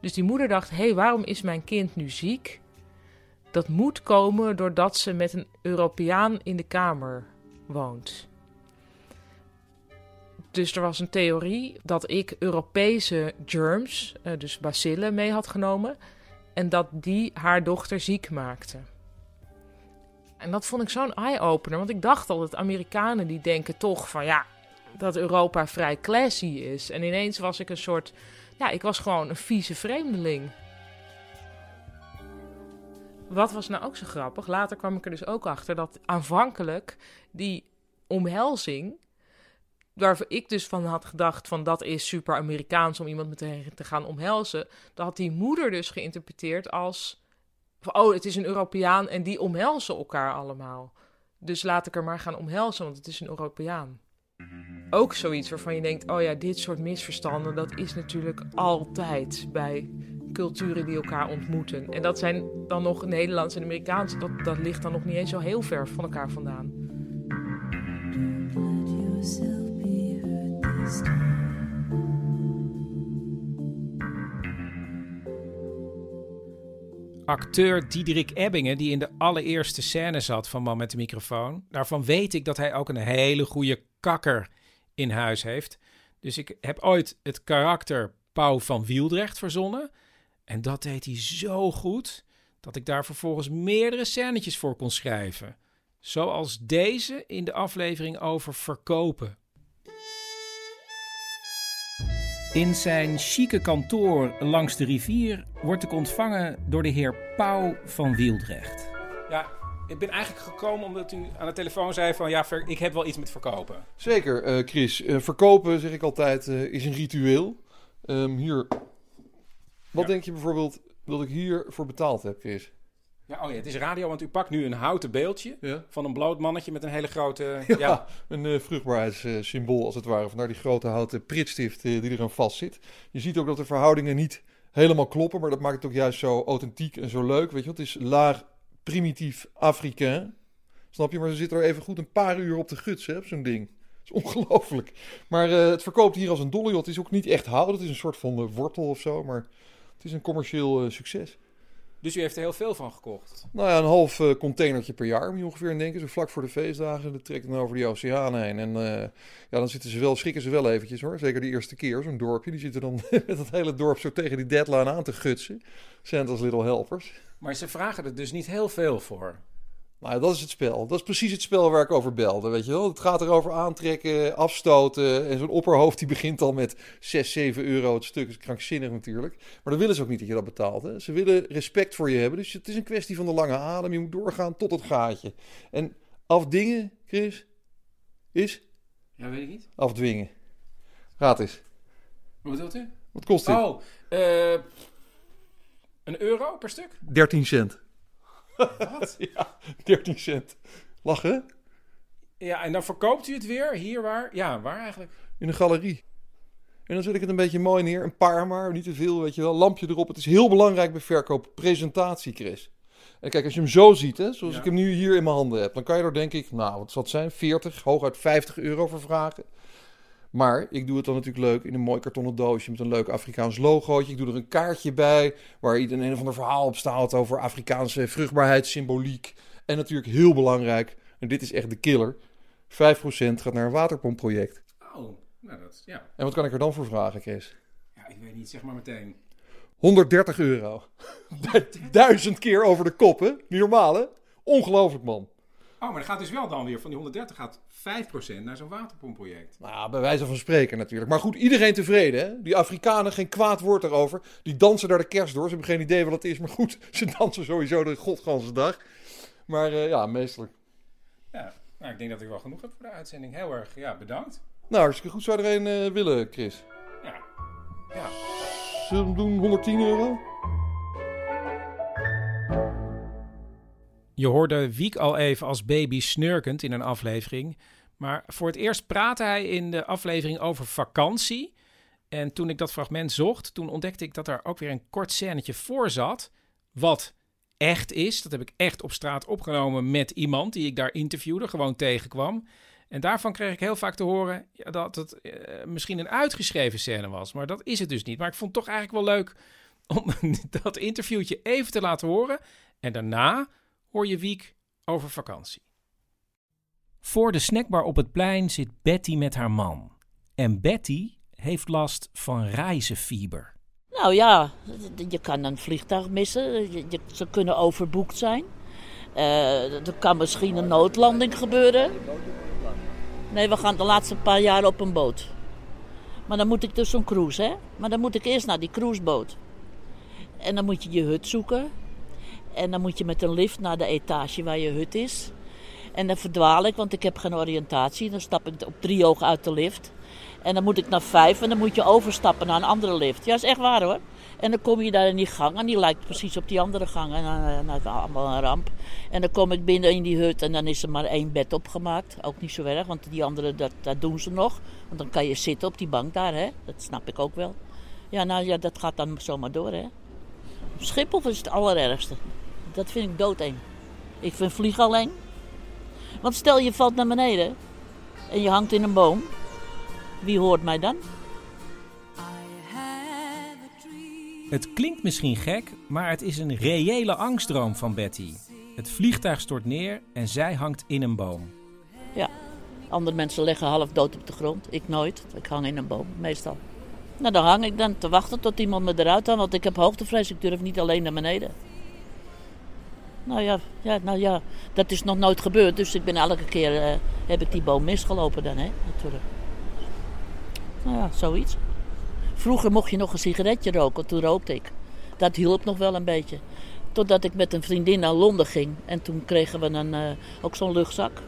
S11: Dus die moeder dacht: hé, hey, waarom is mijn kind nu ziek? Dat moet komen doordat ze met een Europeaan in de kamer woont. Dus er was een theorie dat ik Europese germs, dus bacillen, mee had genomen. En dat die haar dochter ziek maakte. En dat vond ik zo'n eye-opener. Want ik dacht al dat Amerikanen die denken toch van ja, dat Europa vrij classy is. En ineens was ik een soort, ja, ik was gewoon een vieze vreemdeling. Wat was nou ook zo grappig? Later kwam ik er dus ook achter dat aanvankelijk die omhelzing, waar ik dus van had gedacht van dat is super Amerikaans om iemand meteen te gaan omhelzen, dat had die moeder dus geïnterpreteerd als oh, het is een Europeaan en die omhelzen elkaar allemaal. Dus laat ik er maar gaan omhelzen, want het is een Europeaan. Ook zoiets waarvan je denkt, oh ja, dit soort misverstanden, dat is natuurlijk altijd bij culturen die elkaar ontmoeten. En dat zijn dan nog Nederlands en Amerikaans, dat, dat ligt dan nog niet eens zo heel ver van elkaar vandaan.
S3: Acteur Diederik Ebbingen, die in de allereerste scène zat van Man met de microfoon. Daarvan weet ik dat hij ook een hele goede kakker in huis heeft. Dus ik heb ooit het karakter Pauw van Wieldrecht verzonnen. En dat deed hij zo goed dat ik daar vervolgens meerdere scènetjes voor kon schrijven. Zoals deze in de aflevering over verkopen. In zijn chique kantoor langs de rivier word ik ontvangen door de heer Pauw van Wieldrecht. Ja, ik ben eigenlijk gekomen omdat u aan de telefoon zei van... ja, ver- ik heb wel iets met verkopen.
S7: Zeker, eh, Chris. Eh, verkopen, zeg ik altijd, eh, is een ritueel. Ehm, hier. Wat denk je bijvoorbeeld dat ik hiervoor betaald heb, Chris?
S3: Ja, oh ja, het is radio, want u pakt nu een houten beeldje... van een bloot mannetje met een hele grote...
S7: Ja,
S3: ja,
S7: een eh, vruchtbaarheidssymbool als het ware. Vandaar die grote houten pritstift eh, die eraan vast zit. Je ziet ook dat de verhoudingen niet helemaal kloppen, maar dat maakt het ook juist zo authentiek en zo leuk. Weet je, wat? het is laag primitief Afrikaan. Snap je? Maar ze zitten er even goed een paar uur op te gutsen, hè, op zo'n ding. Dat is ongelooflijk. Maar eh, het verkoopt hier als een dolle. Het is ook niet echt hout. Het is een soort van wortel of zo. Maar het is een commercieel succes.
S3: Dus u heeft er heel veel van gekocht.
S7: Nou ja, een half eh, containertje per jaar moet je ongeveer aan denken. Zo vlak voor de feestdagen. Dat trekt dan over die oceaan heen. En eh, ja, dan zitten ze wel, schrikken ze wel eventjes hoor. Zeker de eerste keer, zo'n dorpje. Die zitten dan met het hele dorp zo tegen die deadline aan te gutsen. Santa's Little Helpers.
S3: Maar ze vragen er dus niet heel veel voor.
S7: Nou, dat is het spel. Dat is precies het spel waar ik over belde, weet je wel. Het gaat erover aantrekken, afstoten. En zo'n opperhoofd die begint al met 6, 7 euro het stuk. Is krankzinnig natuurlijk. Maar dan willen ze ook niet dat je dat betaalt. Hè. Ze willen respect voor je hebben. Dus het is een kwestie van de lange adem. Je moet doorgaan tot het gaatje. En afdingen, Chris, is
S3: Ja, weet ik niet.
S7: afdwingen. Gratis.
S3: Wat bedoelt u?
S7: Wat kost dit?
S3: Oh, eh, een euro per stuk?
S7: 13 cent.
S3: Wat?
S7: ja, 13 cent. Lachen?
S3: Ja, en dan verkoopt u het weer hier waar? Ja, waar eigenlijk?
S7: in een galerie. En dan zet ik het een beetje mooi neer. Een paar maar, niet te veel, weet je wel. Lampje erop. Het is heel belangrijk bij verkoop. Presentatie, Chris. En kijk, als je hem zo ziet, hè, zoals
S3: Ja.
S7: ik hem nu hier in mijn handen heb, dan kan je er denk ik, nou, wat zal het zijn? 40, hooguit 50 euro voor vragen. Maar ik doe het dan natuurlijk leuk in een mooi kartonnen doosje met een leuk Afrikaans logootje. Ik doe er een kaartje bij waar een een of ander verhaal op staat over Afrikaanse vruchtbaarheidssymboliek. En natuurlijk heel belangrijk, en dit is echt de killer, 5% gaat naar een waterpompproject.
S3: Oh, nou dat, ja.
S7: En wat kan ik er dan voor vragen, Chris?
S3: Ja, ik weet niet, zeg maar meteen.
S7: 130 euro. Duizend keer over de kop, hè? Niet normaal, hè? Ongelooflijk, man.
S3: Oh, maar dan gaat dus wel dan weer van die 130 gaat 5% naar zo'n waterpompproject.
S7: Nou, bij wijze van spreken natuurlijk. Maar goed, iedereen tevreden, hè? Die Afrikanen, geen kwaad woord erover. Die dansen daar de kerst door. Ze hebben geen idee wat het is, maar goed, ze dansen sowieso de godganse dag. Maar eh, ja, meestelijk.
S3: Ja, nou, ik denk dat ik wel genoeg heb voor de uitzending. Heel erg, ja, bedankt.
S7: Nou, hartstikke goed. Zou er een eh, willen, Chris?
S3: Ja. Ja.
S7: Zullen we hem doen 110 euro?
S3: Je hoorde Wiek al even als baby snurkend in een aflevering. Maar voor het eerst praatte hij in de aflevering over vakantie. En toen ik dat fragment zocht, toen ontdekte ik dat er ook weer een kort scènetje voor zat. Wat echt is. Dat heb ik echt op straat opgenomen met iemand die ik daar interviewde, gewoon tegenkwam. En daarvan kreeg ik heel vaak te horen dat het eh, misschien een uitgeschreven scène was. Maar dat is het dus niet. Maar ik vond het toch eigenlijk wel leuk om dat interviewtje even te laten horen. En daarna hoor je Wiek over vakantie. Voor de snackbar op het plein zit Betty met haar man. En Betty heeft last van reizenfieber.
S17: Nou ja, je kan een vliegtuig missen. Je, ze kunnen overboekt zijn. Eh, er kan misschien een noodlanding gebeuren. Nee, we gaan de laatste paar jaar op een boot. Maar dan moet ik dus zo'n cruise, hè? Maar dan moet ik eerst naar die cruiseboot. En dan moet je je hut zoeken. En dan moet je met een lift naar de etage waar je hut is. En dan verdwaal ik, want ik heb geen oriëntatie. Dan stap ik op drie ogen uit de lift. En dan moet ik naar vijf en dan moet je overstappen naar een andere lift. Ja, dat is echt waar hoor. En dan kom je daar in die gang en die lijkt precies op die andere gang. En dan nou, is allemaal een ramp. En dan kom ik binnen in die hut en dan is er maar één bed opgemaakt. Ook niet zo erg, want die andere, dat, dat doen ze nog. Want dan kan je zitten op die bank daar, hè. Dat snap ik ook wel. Ja, nou ja, dat gaat dan zomaar door, hè. Schiphol is het allerergste. Dat vind ik doodeng. Ik vind vliegen al eng. Want stel je valt naar beneden en je hangt in een boom. Wie hoort mij dan?
S3: Het klinkt misschien gek, maar het is een reële angstdroom van Betty. Het vliegtuig stort neer en zij hangt in een boom.
S17: Ja, andere mensen liggen half dood op de grond. Ik nooit. Ik hang in een boom, meestal. Nou, dan hang ik dan te wachten tot iemand me eruit haalt, want ik heb hoogtevrees. Ik durf niet alleen naar beneden. Nou ja, ja, nou ja, dat is nog nooit gebeurd. Dus ik ben elke keer, eh, heb ik die boom misgelopen dan, hè, natuurlijk. Nou ja, zoiets. Vroeger mocht je nog een sigaretje roken, toen rookte ik. Dat hielp nog wel een beetje. Totdat ik met een vriendin naar Londen ging. En toen kregen we een, eh, ook zo'n luchtzak.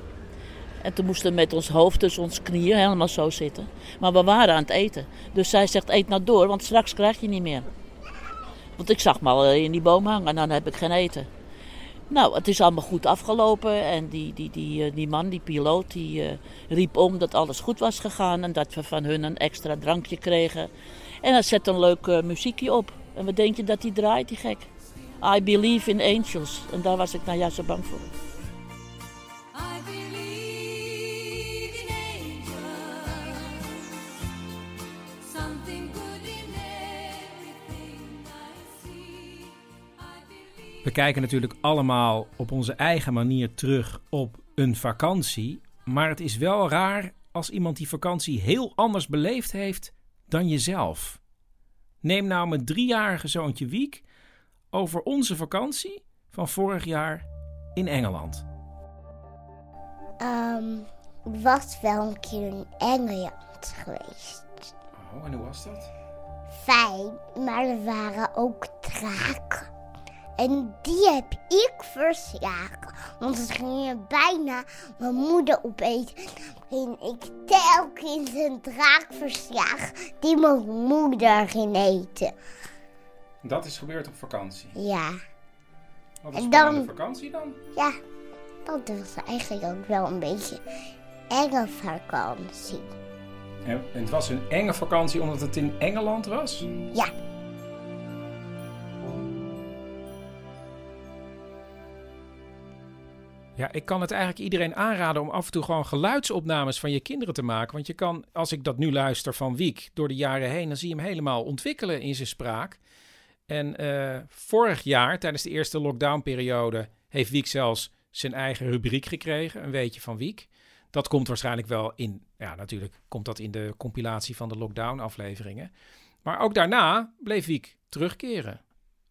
S17: En toen moesten we met ons hoofd tussen ons knieën helemaal zo zitten. Maar we waren aan het eten. Dus zij zegt, eet nou door, want straks krijg je niet meer. Want ik zag me al in die boom hangen en dan heb ik geen eten. Nou, het is allemaal goed afgelopen. En die, die, die, eh, die man, die piloot, die eh, riep om dat alles goed was gegaan. En dat we van hun een extra drankje kregen. En hij zet een leuk eh, muziekje op. En wat denk je dat die draait, die gek? I Believe in Angels. En daar was ik nou juist zo bang voor.
S3: We kijken natuurlijk allemaal op onze eigen manier terug op een vakantie. Maar het is wel raar als iemand die vakantie heel anders beleefd heeft dan jezelf. Neem nou mijn driejarige zoontje Wiek over onze vakantie van vorig jaar in Engeland.
S18: Ehm, ik was wel een keer in Engeland geweest.
S3: Oh, en hoe was dat?
S18: Fijn, maar er waren ook draken. En die heb ik verslagen. Want het ging er bijna mijn moeder opeten. En ik telkens een draak verslagen die mijn moeder ging eten.
S3: Dat is gebeurd op vakantie.
S18: Ja.
S3: Wat
S18: En
S3: is
S18: dan-
S3: dan... vakantie dan?
S18: Ja, dat was eigenlijk ook wel een beetje enge vakantie.
S3: En het was een enge vakantie omdat het in Engeland was?
S18: Ja.
S3: Ja, ik kan het eigenlijk iedereen aanraden om af en toe gewoon geluidsopnames van je kinderen te maken. Want je kan, als ik dat nu luister van Wiek door de jaren heen, dan zie je hem helemaal ontwikkelen in zijn spraak. En eh, vorig jaar, tijdens de eerste lockdownperiode, heeft Wiek zelfs zijn eigen rubriek gekregen, een weetje van Wiek. Dat komt waarschijnlijk wel in, ja natuurlijk komt dat in de compilatie van de lockdown afleveringen. Maar ook daarna bleef Wiek terugkeren.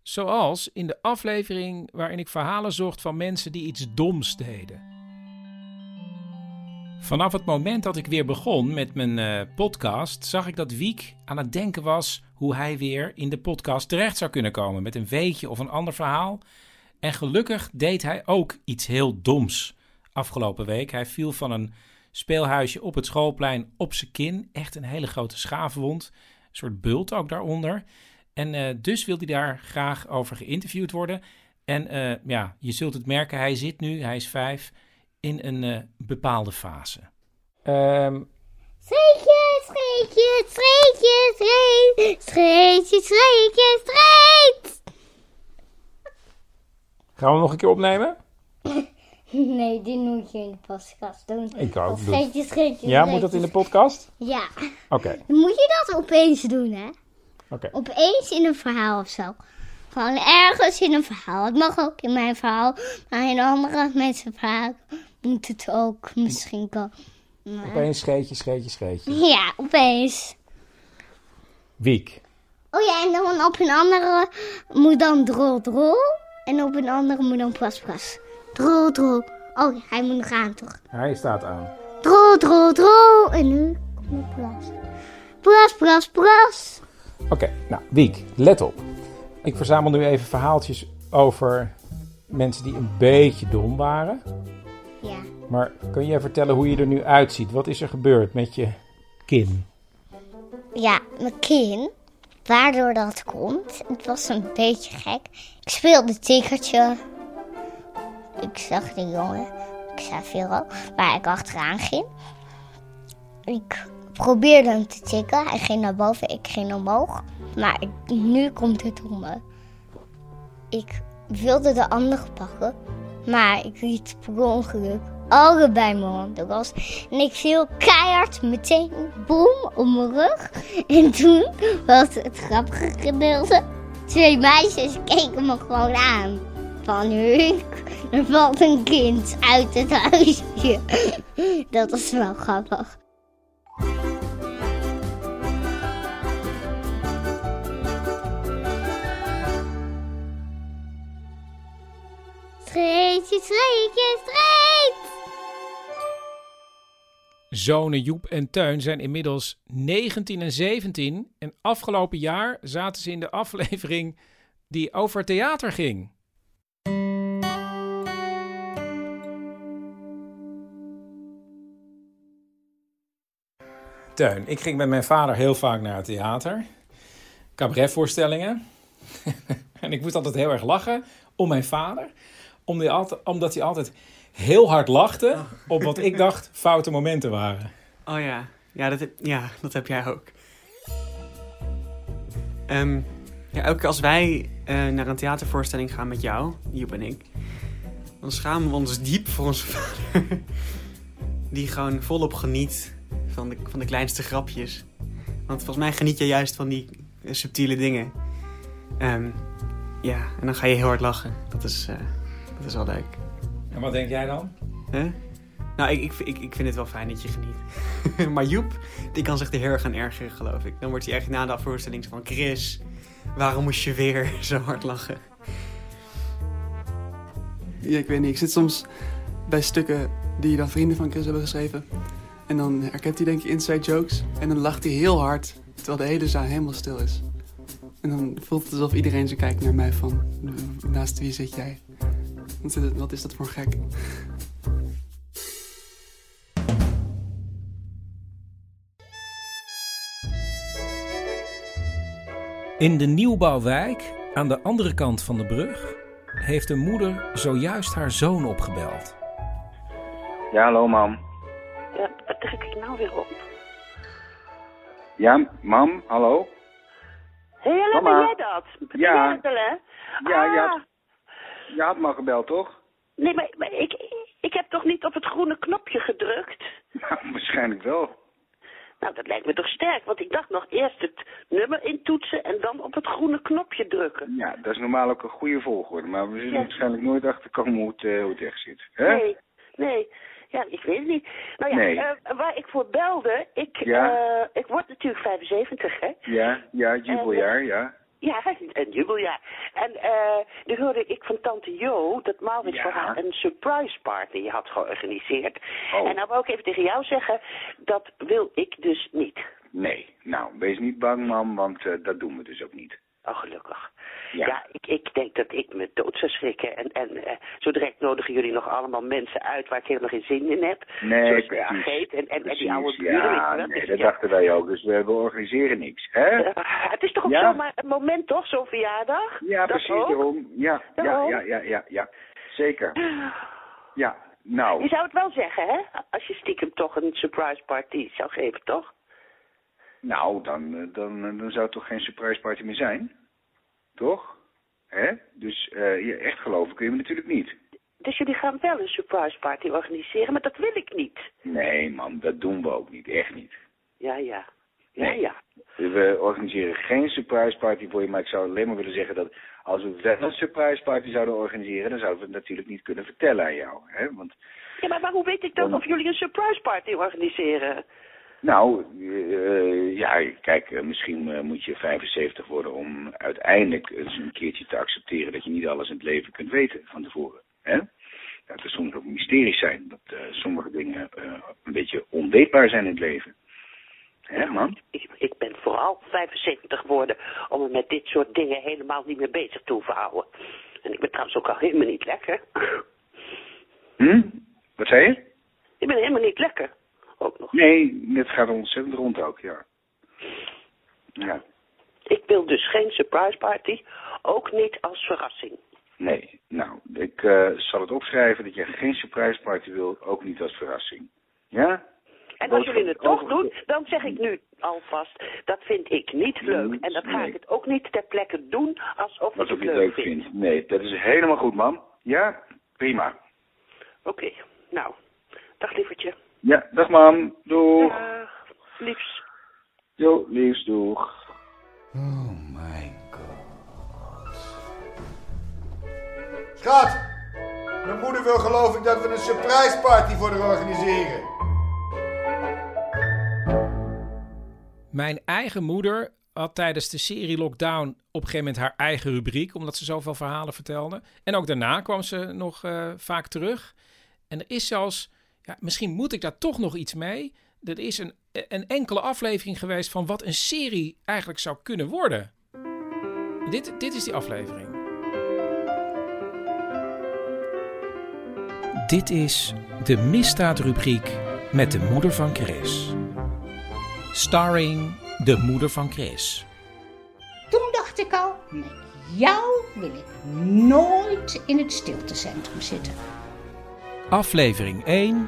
S3: Zoals in de aflevering waarin ik verhalen zocht van mensen die iets doms deden. Vanaf het moment dat ik weer begon met mijn eh, podcast, zag ik dat Wiek aan het denken was hoe hij weer in de podcast terecht zou kunnen komen met een weetje of een ander verhaal. En gelukkig deed hij ook iets heel doms afgelopen week. Hij viel van een speelhuisje op het schoolplein op zijn kin. Echt een hele grote schaafwond. Een soort bult ook daaronder. En eh, dus wil hij daar graag over geïnterviewd worden. En eh, ja, je zult het merken, hij zit nu, hij is vijf, in een eh, bepaalde fase. Ehm,
S18: Streetje, streetje, streetje, streetje, streetje, streetje, streetje.
S3: gaan we nog een keer opnemen?
S18: Nee, die moet je in de podcast doen.
S3: Ik ook.
S18: Of Streetje, streetje,
S3: Ja, moet dat in de podcast?
S18: Ja.
S3: Oké,
S18: Dan moet je dat opeens doen, hè?
S3: Oké.
S18: Opeens in een verhaal of zo. Gewoon ergens in een verhaal. Het mag ook in mijn verhaal. Maar in andere mensen verhaal moet het ook misschien komen. Maar-
S3: Opeens scheetje, scheetje, scheetje.
S18: Ja, opeens.
S3: Wiek.
S18: Oh ja, en dan op een andere moet dan drol drol. En op een andere moet dan plas plas. Drol drol. Oh, hij moet nog aan toch?
S3: Hij staat aan.
S18: Drol drol drol. En nu komt plas. Plas plas plas.
S3: Oké, nou, Wiek, let op. Ik verzamel nu even verhaaltjes over mensen die een beetje dom waren.
S18: Ja.
S3: Maar kun je vertellen hoe je er nu uitziet? Wat is er gebeurd met je kin?
S18: Ja, mijn kin. Waardoor dat komt. Het was een beetje gek. Ik speelde tikkertje. Ik zag de jongen. Ik zei veel waar ik achteraan ging. Ik probeerde hem te tikken. Hij ging naar boven, ik ging omhoog. Maar ik- nu komt het om me. Ik wilde de andere pakken. Maar ik liet per ongeluk allebei mijn handen los. En ik viel keihard meteen boem op mijn rug. En toen was het grappige gedeelte. Twee meisjes keken me gewoon aan. Van Huuk, er valt een kind uit het huisje. Dat was wel grappig. Streetje, streetje, street!
S3: Zonen Joep en Teun zijn inmiddels 19 en 17. En afgelopen jaar zaten ze in de aflevering die over theater ging. Teun, ik ging met mijn vader heel vaak naar het theater. Cabaretvoorstellingen. en ik moest altijd heel erg lachen om mijn vader. Omdat hij altijd, omdat hij altijd heel hard lachte op wat ik dacht foute momenten waren.
S19: Oh ja, ja dat, heb, ja, dat heb jij ook. Ehm, ja, elke keer als wij eh, naar een theatervoorstelling gaan met jou, Joep en ik, dan schamen we ons diep voor onze vader. Die gewoon volop geniet van de, van de kleinste grapjes. Want volgens mij geniet je juist van die eh, subtiele dingen. Ehm, ja, en dan ga je heel hard lachen. Dat is, eh, dat is wel leuk.
S3: En wat denk jij dan?
S19: Huh? Nou, ik, ik, ik, ik vind het wel fijn dat je geniet. maar Joep, die kan zich er heel erg aan ergeren, geloof ik. Dan wordt hij echt na de voorstelling van... Chris, waarom moest je weer zo hard lachen?
S20: Ja, ik weet niet. Ik zit soms bij stukken die dan vrienden van Chris hebben geschreven. En dan herkent hij denk ik inside jokes. En dan lacht hij heel hard, terwijl de hele zaal helemaal stil is. En dan voelt het alsof iedereen zo kijkt naar mij van... Naast wie zit jij? Wat is, wat is dat voor gek?
S3: In de nieuwbouwwijk, aan de andere kant van de brug, heeft een moeder zojuist haar zoon opgebeld.
S5: Ja, hallo, mam.
S13: Druk ik nou weer op?
S5: Ja, mam, hallo?
S13: Hé, hey, hallo,
S5: Mama.
S13: ben jij dat? Ben
S5: Ja.
S13: jij dat, hè?
S5: Ja, je
S13: Ah.
S5: had, je had me al gebeld, toch?
S13: Nee, maar, maar ik, ik heb toch niet op het groene knopje gedrukt?
S5: Nou, waarschijnlijk wel.
S13: Nou, dat lijkt me toch sterk, want ik dacht nog eerst het nummer intoetsen en dan op het groene knopje drukken.
S5: Ja, dat is normaal ook een goede volgorde, maar we zullen
S13: Ja.
S5: waarschijnlijk nooit achterkomen hoe het, eh, hoe het echt zit. Hè?
S13: Nee, nee. Ja, ik weet het niet. Nou ja,
S5: Nee.
S13: eh, waar ik voor belde, ik,
S5: Ja.
S13: eh, ik word natuurlijk 75, hè?
S5: Ja, ja, jubeljaar, ja.
S13: Ja, een jubeljaar. En eh nu hoorde ik van tante Jo dat Maurits
S5: Ja.
S13: voor haar een surprise party had georganiseerd.
S5: Oh.
S13: En nou wou ik even tegen jou zeggen, dat wil ik dus niet.
S5: Nee, nou, wees niet bang, mam, want eh, dat doen we dus ook niet.
S13: Oh, gelukkig.
S5: Ja.
S13: Ja, ik, ik denk dat ik me dood zou schrikken. En, en eh, zo direct nodigen jullie nog allemaal mensen uit waar ik helemaal geen zin in heb.
S5: Nee,
S13: Zoals de. Ageet en, en, en die oude buren. je
S5: Ja, nee,
S13: Dus
S5: dat
S13: ja.
S5: dachten wij ook, dus we, we organiseren niks, hè?
S13: Eh, het is toch ook
S5: Ja.
S13: zomaar een moment, toch? Zo'n verjaardag?
S5: Ja,
S13: Dat
S5: precies,
S13: ook?
S5: daarom. Ja, ja,
S13: Daarom?
S5: ja, ja, ja, ja, zeker. Ja, nou,
S13: Je zou het wel zeggen, hè? Als je stiekem toch een surprise party zou geven, toch?
S5: Nou, dan, eh, dan, eh, dan zou het toch geen surprise party meer zijn? Toch? Hè? Dus je echt geloven kun je me natuurlijk niet.
S13: Dus jullie gaan wel een surprise party organiseren, maar dat wil ik niet.
S5: Nee, man, dat doen we ook niet. Echt niet.
S13: Ja, ja. Ja,
S5: Nee.
S13: ja.
S5: We organiseren geen surprise party voor je, maar ik zou alleen maar willen zeggen dat als we wel een surprise party zouden organiseren, dan zouden we het natuurlijk niet kunnen vertellen aan jou. Hè? Want,
S13: Ja, maar, maar hoe weet ik dan of jullie een surprise party organiseren?
S5: Nou, eh, ja, kijk, eh, misschien eh, moet je 75 worden om uiteindelijk eens een keertje te accepteren dat je niet alles in het leven kunt weten van tevoren. Hè? Dat er soms ook mysteries zijn, dat sommige dingen een beetje onweetbaar zijn in het leven. Hè, man?
S13: Ik, ik ben vooral 75 geworden om me met dit soort dingen helemaal niet meer bezig te hoeven houden. En ik ben trouwens ook al helemaal niet lekker.
S5: Hm? Wat zei je?
S13: Ik ben helemaal niet lekker. Ook nog.
S5: Nee, het gaat ontzettend rond ook, ja. Ja,
S13: Ik wil dus geen surprise party, ook niet als verrassing.
S5: nee. Nou, ik eh, zal het opschrijven dat je geen surprise party wil, ook niet als verrassing. Ja?
S13: En als jullie het toch doen, dan zeg ik nu alvast, dat vind ik niet leuk. En dat ga
S5: Nee.
S13: ik het ook niet ter plekke doen alsof ik het
S5: het
S13: leuk vind.
S5: Nee, dat is helemaal goed, man. Ja? Prima.
S13: Oké, nou, dag lievertje.
S5: Ja, dag mam. Doeg.
S13: Dag, liefs.
S5: Jo, liefst, doeg.
S21: Schat, mijn moeder wil geloof ik dat we een surprise party voor haar organiseren.
S3: Mijn eigen moeder had tijdens de serie Lockdown op een gegeven moment haar eigen rubriek, omdat ze zoveel verhalen vertelde. En ook daarna kwam ze nog eh, vaak terug. En er is zelfs, ja, misschien moet ik daar toch nog iets mee. Er is een, een enkele aflevering geweest van wat een serie eigenlijk zou kunnen worden. Dit, dit is die aflevering. Dit is de misdaadrubriek met de moeder van Chris. starring de moeder van Chris.
S22: Toen dacht ik al, met jou wil ik nooit in het stiltecentrum zitten.
S3: Aflevering 1.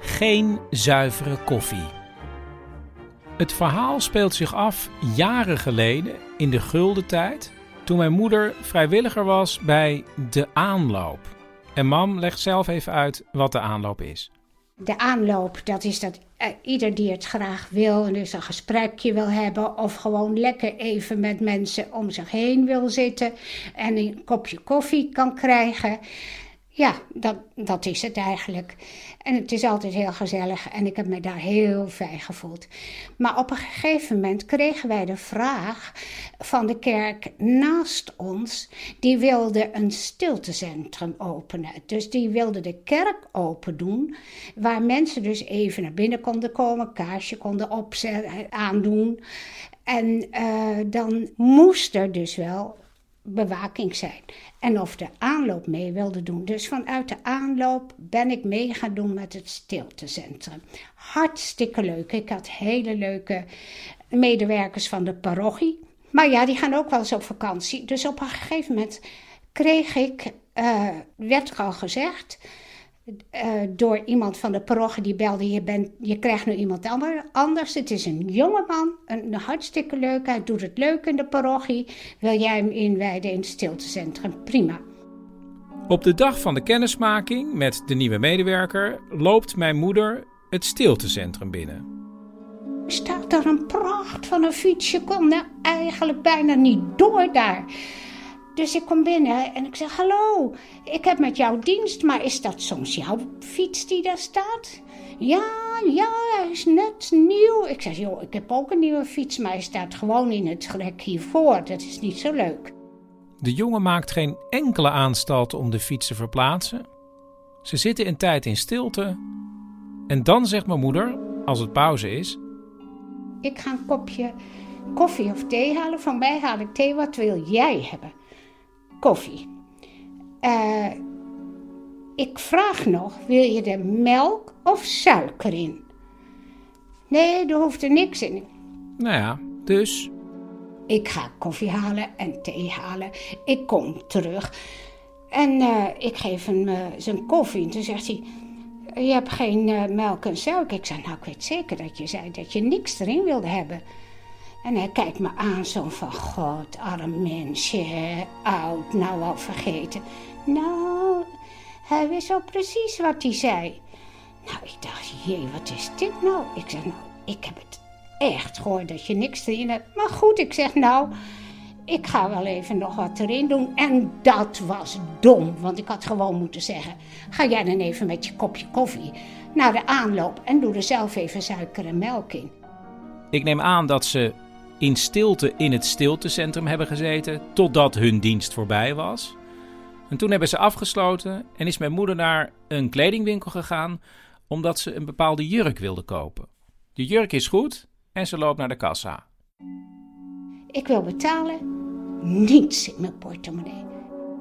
S3: Geen zuivere koffie. Het verhaal speelt zich af jaren geleden in de gulden tijd, toen mijn moeder vrijwilliger was bij De Aanloop. En mam legt zelf even uit wat de aanloop is.
S22: De aanloop, dat is dat eh, ieder die het graag wil en dus een gesprekje wil hebben of gewoon lekker even met mensen om zich heen wil zitten en een kopje koffie kan krijgen. Ja, dat, dat is het eigenlijk. En het is altijd heel gezellig en ik heb me daar heel fijn gevoeld. Maar op een gegeven moment kregen wij de vraag van de kerk naast ons. Die wilde een stiltecentrum openen. Dus die wilde de kerk open doen. Waar mensen dus even naar binnen konden komen, kaarsje konden opzetten, aandoen. En uh, dan moest er dus wel bewaking zijn. En of de aanloop mee wilde doen. Dus vanuit de aanloop ben ik mee gaan doen met het stiltecentrum. Hartstikke leuk. Ik had hele leuke medewerkers van de parochie. Maar ja, die gaan ook wel eens op vakantie. Dus op een gegeven moment kreeg ik, uh, werd al gezegd, uh, door iemand van de parochie die belde: je, bent, je krijgt nu iemand anders. Het is een jongeman, een, een hartstikke leuk. Hij doet het leuk in de parochie. Wil jij hem inwijden in het stiltecentrum? Prima.
S3: Op de dag van de kennismaking met de nieuwe medewerker loopt mijn moeder het stiltecentrum binnen.
S22: Staat daar een pracht van een fiets. Je kon er eigenlijk bijna niet door daar. Dus ik kom binnen en ik zeg: Hallo, ik heb met jouw dienst, maar is dat soms jouw fiets die daar staat? Ja, ja, hij is net nieuw. Ik zeg: Joh, ik heb ook een nieuwe fiets, maar hij staat gewoon in het rek hiervoor. Dat is niet zo leuk.
S3: De jongen maakt geen enkele aanstalten om de fiets te verplaatsen. Ze zitten een tijd in stilte. En dan zegt mijn moeder, als het pauze is:
S22: Ik ga een kopje koffie of thee halen. Van mij haal ik thee. Wat wil jij hebben? Koffie. Uh, ik vraag nog, wil je er melk of suiker in? Nee, er hoeft er niks in.
S3: Nou ja, dus?
S22: Ik ga koffie halen en thee halen. Ik kom terug. En uh, ik geef hem uh, zijn koffie. En toen zegt hij, je hebt geen melk en suiker. Ik zei, nou ik weet zeker dat je zei dat je niks erin wilde hebben. En hij kijkt me aan zo van, god, arm mensje, oud, nou al vergeten. Nou, hij wist wel precies wat hij zei. Nou, ik dacht, jee, wat is dit nou? Ik zeg, nou, ik heb het echt gehoord dat je niks erin hebt. Maar goed, ik zeg, nou, ik ga wel even nog wat erin doen. En dat was dom, want ik had gewoon moeten zeggen... ga jij dan even met je kopje koffie naar de aanloop... en doe er zelf even suiker en melk in.
S3: Ik neem aan dat ze in stilte in het stiltecentrum hebben gezeten totdat hun dienst voorbij was. En toen hebben ze afgesloten en is mijn moeder naar een kledingwinkel gegaan omdat ze een bepaalde jurk wilde kopen. De jurk is goed en ze loopt naar de kassa.
S22: Ik wil betalen, niets in mijn portemonnee.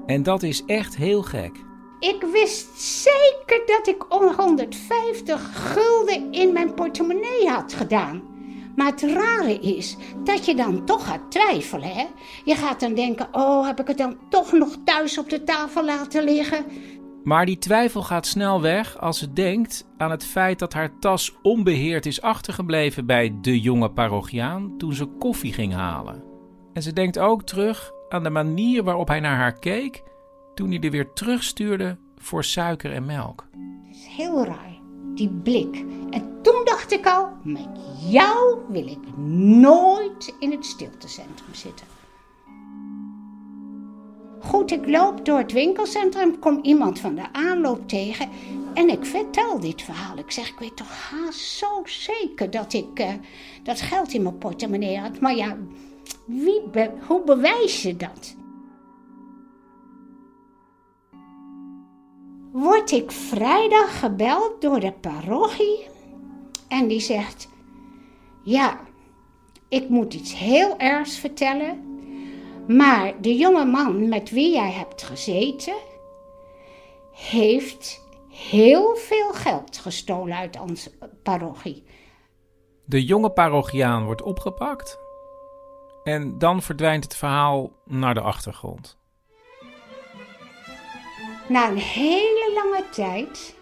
S3: En dat is echt heel gek.
S22: Ik wist zeker dat ik 150 gulden in mijn portemonnee had gedaan. Maar het rare is dat je dan toch gaat twijfelen. Hè? Je gaat dan denken: oh, heb ik het dan toch nog thuis op de tafel laten liggen?
S3: Maar die twijfel gaat snel weg als ze denkt aan het feit dat haar tas onbeheerd is achtergebleven bij de jonge parochiaan toen ze koffie ging halen. En ze denkt ook terug aan de manier waarop hij naar haar keek toen hij er weer terugstuurde voor suiker en melk.
S22: Het is heel raar, die blik. En toen dacht ik al, met jou wil ik nooit in het stiltecentrum zitten. Goed, ik loop door het winkelcentrum, kom iemand van de aanloop tegen en ik vertel dit verhaal. Ik zeg, ik weet toch haast zo zeker dat ik uh, dat geld in mijn portemonnee had. Maar ja, wie hoe bewijs je dat? Word ik vrijdag gebeld door de parochie en die zegt: Ja, ik moet iets heel ergs vertellen. Maar de jonge man met wie jij hebt gezeten, heeft heel veel geld gestolen uit onze parochie.
S3: De jonge parochiaan wordt opgepakt. En dan verdwijnt het verhaal naar de achtergrond.
S22: Na een hele lange tijd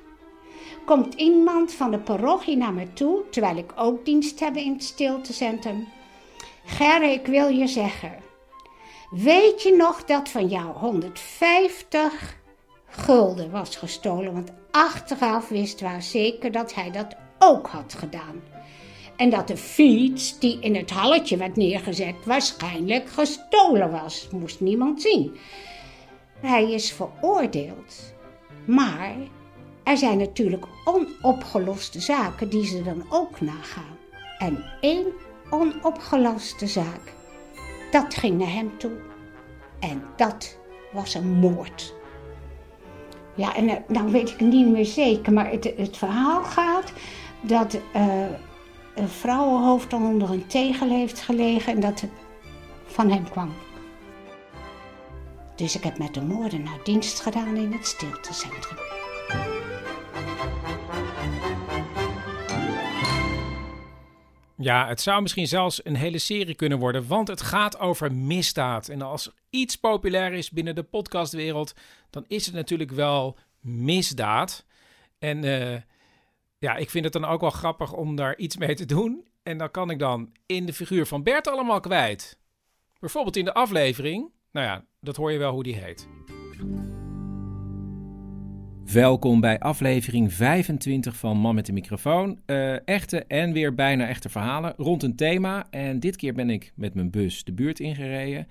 S22: komt iemand van de parochie naar me toe, terwijl ik ook dienst heb in het stiltecentrum. Gerre, ik wil je zeggen, weet je nog dat van jou 150 gulden was gestolen? Want achteraf wist waar zeker dat hij dat ook had gedaan. En dat de fiets die in het halletje werd neergezet waarschijnlijk gestolen was. Moest niemand zien. Hij is veroordeeld. Maar er zijn natuurlijk onopgeloste zaken die ze dan ook nagaan. En één onopgeloste zaak, dat ging naar hem toe. En dat was een moord. Ja, en uh, dan weet ik niet meer zeker, maar het, het verhaal gaat dat uh, een vrouwenhoofd onder een tegel heeft gelegen en dat het van hem kwam. Dus ik heb met de moordenaar dienst gedaan in het stiltecentrum.
S3: Ja, het zou misschien zelfs een hele serie kunnen worden, want het gaat over misdaad. En als iets populair is binnen de podcastwereld, dan is het natuurlijk wel misdaad. En uh, ja, ik vind het dan ook wel grappig om daar iets mee te doen. En dan kan ik dan in de figuur van Bert allemaal kwijt. Bijvoorbeeld in de aflevering. Nou ja, dat hoor je wel hoe die heet. Welkom bij aflevering 25 van Man met de microfoon. Uh, echte en weer bijna echte verhalen rond een thema. En dit keer ben ik met mijn bus de buurt ingereden.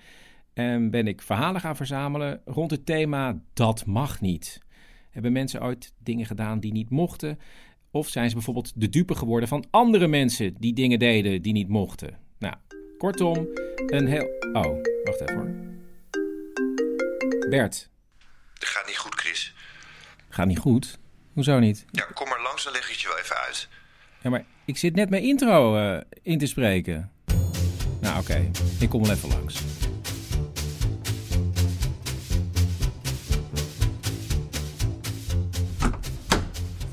S3: En ben ik verhalen gaan verzamelen rond het thema Dat mag niet. Hebben mensen ooit dingen gedaan die niet mochten? Of zijn ze bijvoorbeeld de dupe geworden van andere mensen die dingen deden die niet mochten? Nou, kortom, een heel. Oh, wacht even hoor. Bert.
S15: Het gaat niet goed, Chris.
S3: Gaat niet goed? Hoezo niet?
S15: Ja, kom maar langs, dan leg ik het je wel even uit.
S3: Ja, maar ik zit net mijn intro uh, in te spreken. Nou, oké. Okay. Ik kom wel even langs.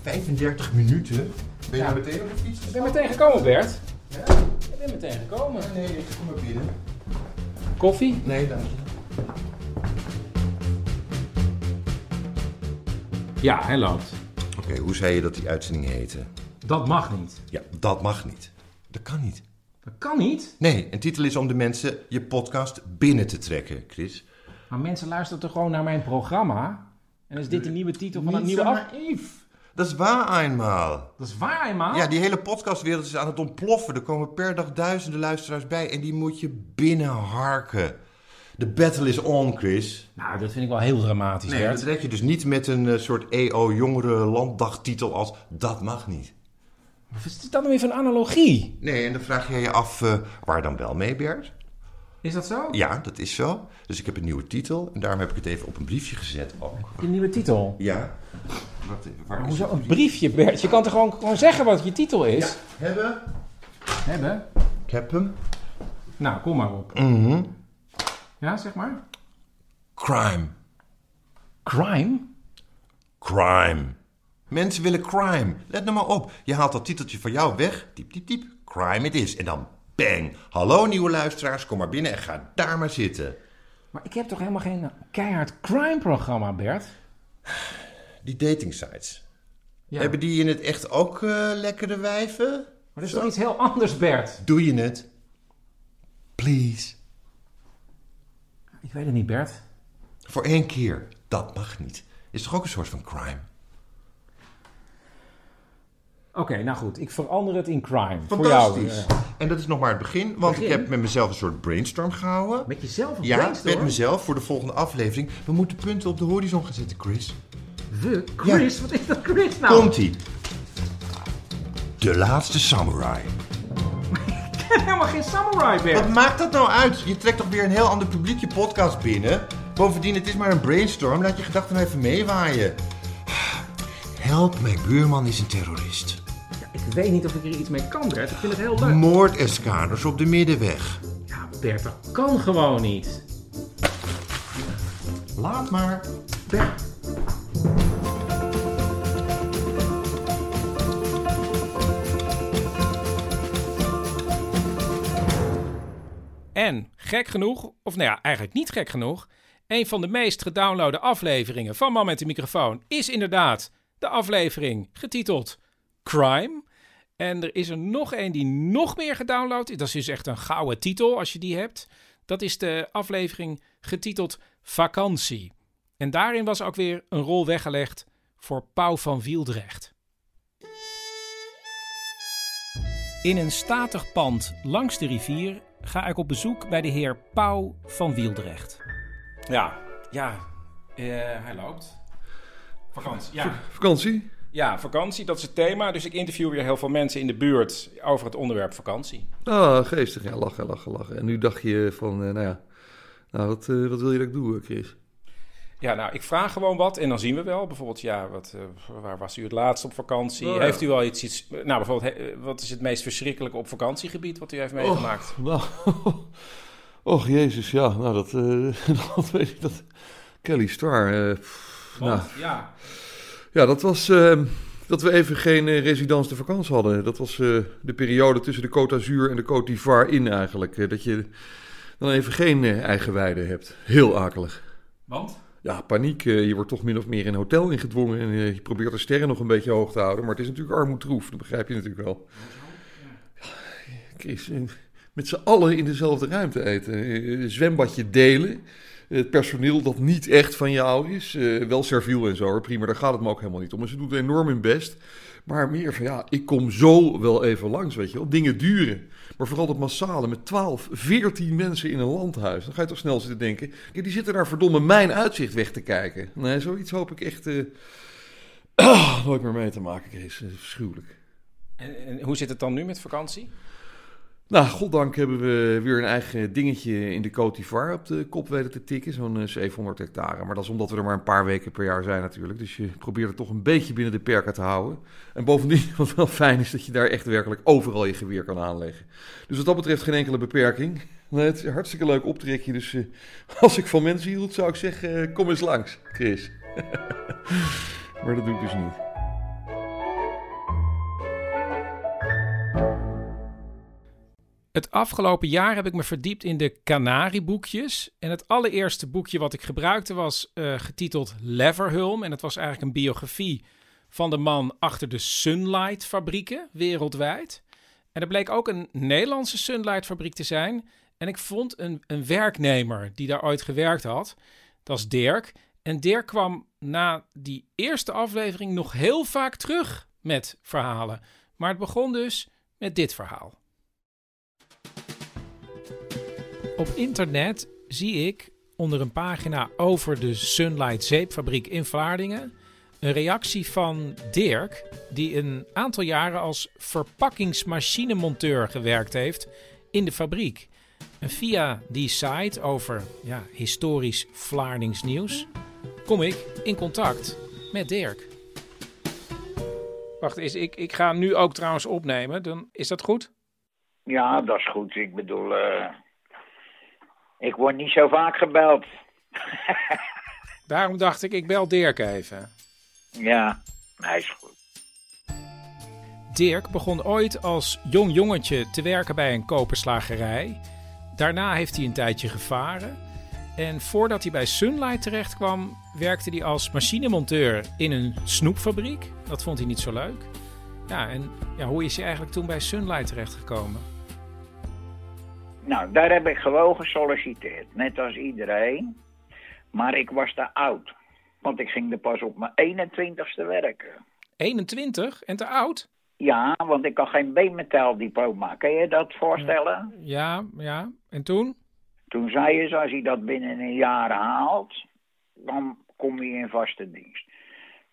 S15: 35 minuten? Ben je
S3: Ja.
S15: nou meteen op de fiets
S3: Ik ben meteen gekomen, Bert.
S15: Ja?
S3: Ik ben meteen gekomen.
S15: Nee, ik kom maar binnen.
S3: Koffie?
S15: Nee, dank je.
S3: Ja, hij loopt.
S15: Oké, hoe zei je dat die uitzending heette?
S3: Dat mag niet.
S15: Ja, dat mag niet. Dat kan niet.
S3: Dat kan niet.
S15: Nee, een titel is om de mensen je podcast binnen te trekken, Chris.
S3: Maar mensen luisteren toch gewoon naar mijn programma? En is dit de nieuwe titel van een
S15: Niet
S3: nieuwe af...
S15: Dat is waar eenmaal.
S3: Dat is waar eenmaal?
S15: Ja, die hele podcastwereld is aan het ontploffen. Er komen per dag duizenden luisteraars bij en die moet je binnenharken. De battle is on, Chris.
S3: Nou, dat vind ik wel heel dramatisch,
S15: Nee,
S3: Bert.
S15: dat red je dus niet met een eh, soort EO-jongere landdagtitel als Dat mag niet.
S3: Wat is dit dan weer van analogie?
S15: Nee, en dan vraag je je af eh, waar dan wel mee, Bert?
S3: Is dat zo?
S15: Ja, dat is zo. Dus ik heb een nieuwe titel en daarom heb ik het even op een briefje gezet ook.
S3: Een nieuwe titel?
S15: Ja. Wat, waar
S3: Maar
S15: is
S3: hoezo
S15: het
S3: een briefje, Bert? Je kan toch gewoon, gewoon zeggen wat je titel is?
S15: Ja, hebben.
S3: Hebben?
S15: Ik heb hem.
S3: Nou, kom maar op.
S15: Mhm.
S3: Ja, zeg maar.
S15: Crime.
S3: Crime?
S15: Crime. Mensen willen crime. Let nou maar op. Je haalt dat titeltje van jou weg. Diep, diep, diep. Crime it is. En dan bang. Hallo nieuwe luisteraars. Kom maar binnen en ga daar maar zitten.
S3: Maar ik heb toch helemaal geen keihard crime-programma, Bert?
S15: Die dating sites.
S3: Ja.
S15: Hebben die in het echt ook eh, lekkere wijven?
S3: Maar dat is toch iets heel anders, Bert?
S15: Doe je het? Please.
S3: Ik weet het niet, Bert.
S15: Voor één keer. Dat mag niet. Is toch ook een soort van crime?
S3: Oké, nou goed. Ik verander het in crime. Voor jou.
S15: Fantastisch.
S3: eh.
S15: En dat is nog maar het begin, want
S3: Begin?
S15: ik heb met mezelf een soort brainstorm gehouden.
S3: Met jezelf een
S15: ja,
S3: brainstorm?
S15: met mezelf voor de volgende aflevering. We moeten punten op de horizon gaan zetten, Chris.
S3: We? Chris? Wat is dat Chris nou?
S15: Komt-ie. De laatste samurai.
S3: Helemaal geen samurai, Bert.
S15: Wat maakt dat nou uit? Je trekt toch weer een heel ander publiek je podcast binnen? Bovendien, het is maar een brainstorm. Laat je gedachten even meewaaien. Help, mijn buurman is een terrorist.
S3: Ik weet niet of ik er iets mee kan, Bert. Ik vind het heel leuk.
S15: Moordeskaders op de middenweg.
S3: Ja, Bert, dat kan gewoon niet.
S15: Laat maar.
S3: Bert. En gek genoeg, of nou ja, eigenlijk niet gek genoeg, een van de meest gedownloade afleveringen van Man met de microfoon is inderdaad de aflevering getiteld Crime. En er is er nog een die nog meer gedownload is. Dat is dus echt een gouden titel als je die hebt. Dat is de aflevering getiteld Vakantie. En daarin was ook weer een rol weggelegd voor Pauw van Wieldrecht. In een statig pand langs de rivier ga ik op bezoek bij de heer Pauw van Wieldrecht. Ja, ja, eh, hij loopt. Vakantie, ja.
S7: Vakantie?
S3: Ja, vakantie, dat is het thema. Dus ik interview weer heel veel mensen in de buurt over het onderwerp vakantie.
S7: Ah, geestig. Ja, lachen, lachen, lachen. En nu dacht je van, eh, nou ja, nou, wat, eh, wat wil je dat ik doe, Chris?
S3: Ja, nou, ik vraag gewoon wat en dan zien we wel. Bijvoorbeeld, ja, wat, eh, waar was u het laatst op vakantie?
S7: Oh, ja.
S3: Heeft u al iets, iets... Nou, bijvoorbeeld, he- wat is het meest verschrikkelijke op vakantiegebied wat u heeft meegemaakt?
S7: Och, nou, och, jezus, ja, nou, dat, eh, dat weet ik, dat... Kelly Star, eh, pff, nou,
S3: ja,
S7: Ja, dat was eh, dat we even geen eh, residence de vakantie hadden. Dat was eh, de periode tussen de Côte d'Azur en de Côte d'Ivoire in eigenlijk. Eh, dat je dan even geen eh, eigen weide hebt. Heel akelig.
S3: want?
S7: Ja, paniek. eh, je wordt toch min of meer in een hotel ingedwongen. En eh, je probeert de sterren nog een beetje hoog te houden. Maar het is natuurlijk armoedroef. Dat begrijp je natuurlijk wel. Eh, met z'n allen in dezelfde ruimte eten. Zwembadje delen. Het personeel dat niet echt van jou is. wel serviel en zo, hoor, prima. Daar gaat het me ook helemaal niet om. En ze doen enorm hun best. Maar meer van, ja, ik kom zo wel even langs, weet je wel. Dingen duren. Maar vooral dat massale met 12, 14 mensen in een landhuis. Dan ga je toch snel zitten denken... Die zitten daar verdomme mijn uitzicht weg te kijken. Nee, zoiets hoop ik echt eh, nooit meer mee te maken. Eh, Verschuwelijk.
S3: En, en hoe zit het dan nu met vakantie?
S7: Nou, goddank hebben we weer een eigen dingetje in de Côte op de kop weten te tikken. Zo'n eh, 700 hectare. Maar dat is omdat we er maar een paar weken per jaar zijn natuurlijk. Dus je probeert het toch een beetje binnen de perken te houden. En bovendien, wat wel fijn is, dat je daar echt werkelijk overal je geweer kan aanleggen. Dus wat dat betreft geen enkele beperking. Het is een hartstikke leuk optrekje. Dus eh, als ik van mensen hield, zou ik zeggen, eh, kom eens langs, Chris. maar dat doe ik dus niet.
S3: Het afgelopen jaar heb ik me verdiept in de Canarieboekjes. En het allereerste boekje wat ik gebruikte was eh, getiteld Leverhulm. En het was eigenlijk een biografie van de man achter de Sunlight fabrieken wereldwijd. En er bleek ook een Nederlandse Sunlight fabriek te zijn. En ik vond een, een werknemer die daar ooit gewerkt had. Dat is Dirk. En Dirk kwam na die eerste aflevering nog heel vaak terug met verhalen. Maar het begon dus met dit verhaal. Op internet zie ik onder een pagina over de Sunlight zeepfabriek in Vlaardingen een reactie van Dirk, die een aantal jaren als verpakkingsmachinemonteur gewerkt heeft in de fabriek. En via die site over ja, historisch Vlaardings nieuws kom ik in contact met Dirk. Wacht eens, ik, ik ga nu ook trouwens opnemen. Dan, is dat goed?
S23: Ja, dat is goed. Ik bedoel, eh, ik word niet zo vaak gebeld.
S3: Daarom dacht ik, ik bel Dirk even.
S23: Ja, hij is goed.
S3: Dirk begon ooit als jong jongetje te werken bij een koperslagerij. Daarna heeft hij een tijdje gevaren. En voordat hij bij Sunlight terecht kwam, werkte hij als machinemonteur in een snoepfabriek. Dat vond hij niet zo leuk. Ja, en ja, hoe is hij eigenlijk toen bij Sunlight terechtgekomen?
S23: Nou, daar heb ik gewoon gesolliciteerd, net als iedereen. Maar ik was te oud. Want ik ging er pas op mijn 21ste werken.
S3: 21 en te oud?
S23: Ja, want ik had geen B-metaldiploma. Kan je dat voorstellen?
S3: Ja, ja. En toen?
S23: Toen zei ze, als hij dat binnen een jaar haalt, dan kom je in vaste dienst.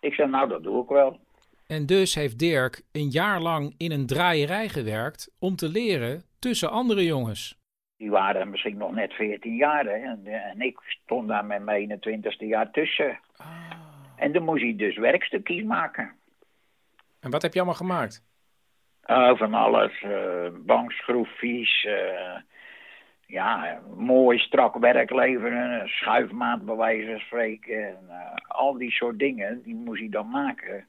S23: Ik zei, nou, dat doe ik wel.
S3: En dus heeft Dirk een jaar lang in een draaierij gewerkt om te leren tussen andere jongens.
S23: Die waren misschien nog net 14 jaar, hè. En, en ik stond daar met mijn 21ste jaar tussen. En dan moest hij dus werkstukjes maken.
S3: En wat heb je allemaal gemaakt?
S23: Eh, van alles. eh bankschroefjes. eh, ja, mooi strak werk leveren. Schuifmaat bij wijze van spreken. En, al die soort dingen, die moest hij dan maken.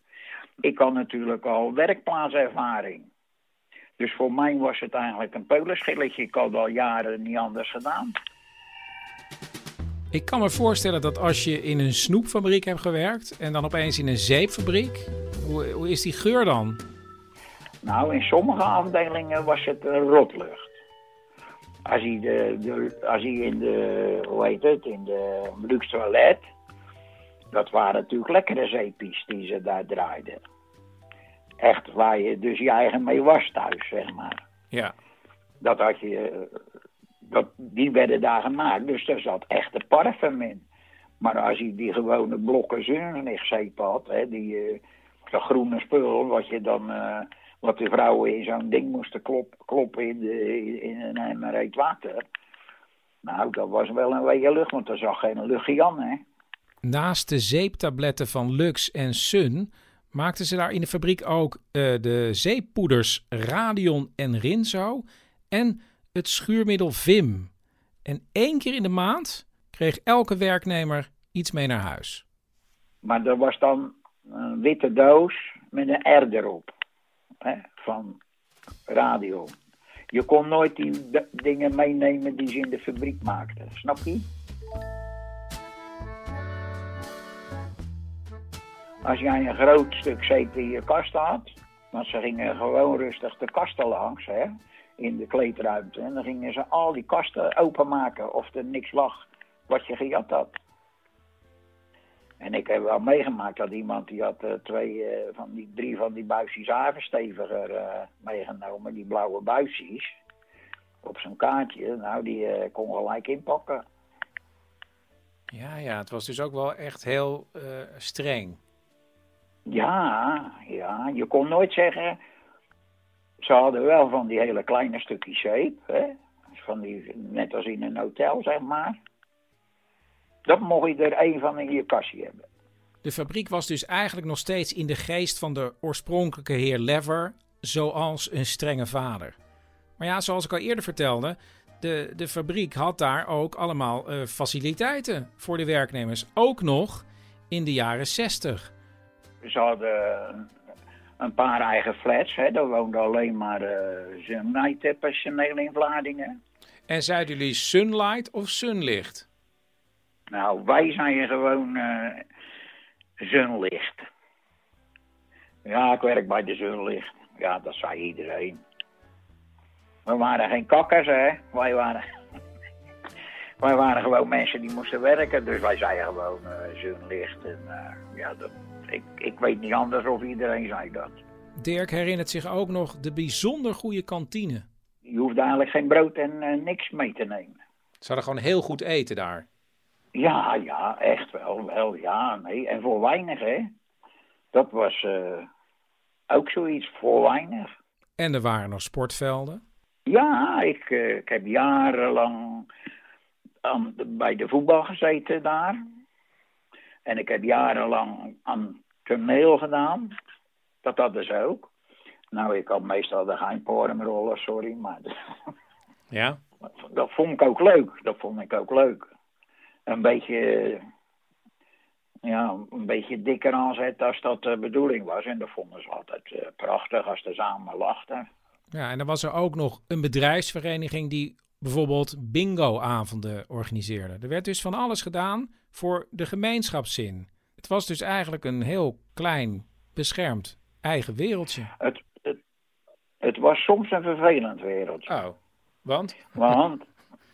S23: Ik had natuurlijk al werkplaatservaring. Dus voor mij was het eigenlijk een peulenschilletje. Ik had al jaren niet anders gedaan.
S3: Ik kan me voorstellen dat als je in een snoepfabriek hebt gewerkt en dan opeens in een zeepfabriek, hoe, hoe is die geur dan?
S23: Nou, in sommige afdelingen was het een rotlucht. Als hij, de, de, als hij in de, hoe heet het, in de luxe toilet, dat waren natuurlijk lekkere zeepies die ze daar draaiden. Echt waar je dus je eigen mee was thuis, zeg maar.
S3: Ja.
S23: Dat had je, dat, die werden daar gemaakt, dus daar zat echte parfum in. Maar als je die gewone blokken zeep had, hè, die uh, dat groene spul, wat je dan, uh, wat de vrouwen in zo'n ding moesten klop, kloppen in, de, in een emmer heet water. Nou, dat was wel een wege lucht, want er zag geen luchtje aan, hè.
S3: Naast de zeeptabletten van Lux en Sun maakten ze daar in de fabriek ook uh, de zeeppoeders Radion en Rinzo en het schuurmiddel Vim. En één keer in de maand kreeg elke werknemer iets mee naar huis.
S23: Maar er was dan een witte doos met een R erop. Hè, van radio. Je kon nooit die dingen meenemen die ze in de fabriek maakten. Snap je? Als jij een groot stuk zeep in je kast had, want ze gingen gewoon rustig de kasten langs, hè, in de kleedruimte. En dan gingen ze al die kasten openmaken of er niks lag wat je gejat had. En ik heb wel meegemaakt dat iemand die had uh, twee uh, van die drie van die buisjes havensteviger uh, meegenomen, die blauwe buisjes, op zijn kaartje. Nou, die kon gelijk inpakken.
S3: Ja, ja, het was dus ook wel echt heel streng.
S23: Ja, ja, je kon nooit zeggen. Ze hadden wel van die hele kleine stukjes zeep, hè? Van die, net als in een hotel, zeg maar. Dat mocht je er één van in je kastje hebben.
S3: De fabriek was dus eigenlijk nog steeds in de geest van de oorspronkelijke heer Lever, zoals een strenge vader. Maar ja, zoals ik al eerder vertelde, de, de fabriek had daar ook allemaal uh, faciliteiten voor de werknemers. Ook nog in de jaren 60.
S23: Ze hadden een paar eigen flats. Hè. Daar woonden alleen maar uh, Sunlight-personeel in Vlaardingen.
S3: En zeiden jullie Sunlight of Sunlicht?
S23: Nou, wij zijn gewoon uh, Sunlicht. Ja, ik werk bij de Sunlicht. Ja, dat zei iedereen. We waren geen kakkers, hè. Wij waren, wij waren gewoon mensen die moesten werken. Dus wij zeiden gewoon uh, Sunlicht. En uh, ja, dat, ik, ik weet niet anders of iedereen zei dat.
S3: Dirk herinnert zich ook nog de bijzonder goede kantine.
S23: Je hoeft eigenlijk geen brood en uh, niks mee te nemen.
S3: Ze hadden gewoon heel goed eten daar.
S23: Ja, ja, echt wel. wel ja, nee. En voor weinig, hè. Dat was uh, ook zoiets, voor weinig.
S3: En er waren nog sportvelden?
S23: Ja, ik, uh, ik heb jarenlang aan, bij de voetbal gezeten daar. En ik heb jarenlang aan toneel gedaan. Dat hadden ze ook. Nou, ik had meestal de geheimporumrollen, sorry, maar...
S3: Ja?
S23: Dat vond ik ook leuk. Dat vond ik ook leuk. Een beetje... Ja, een beetje dikker aanzetten als dat de bedoeling was. En dat vonden ze altijd uh, prachtig als ze samen lachten.
S3: Ja, en dan was er ook nog een bedrijfsvereniging die bijvoorbeeld bingo-avonden organiseerde. Er werd dus van alles gedaan voor de gemeenschapszin. Het was dus eigenlijk een heel klein, beschermd eigen wereldje.
S23: Het, het, het was soms een vervelend wereldje.
S3: Oh, want?
S23: Want,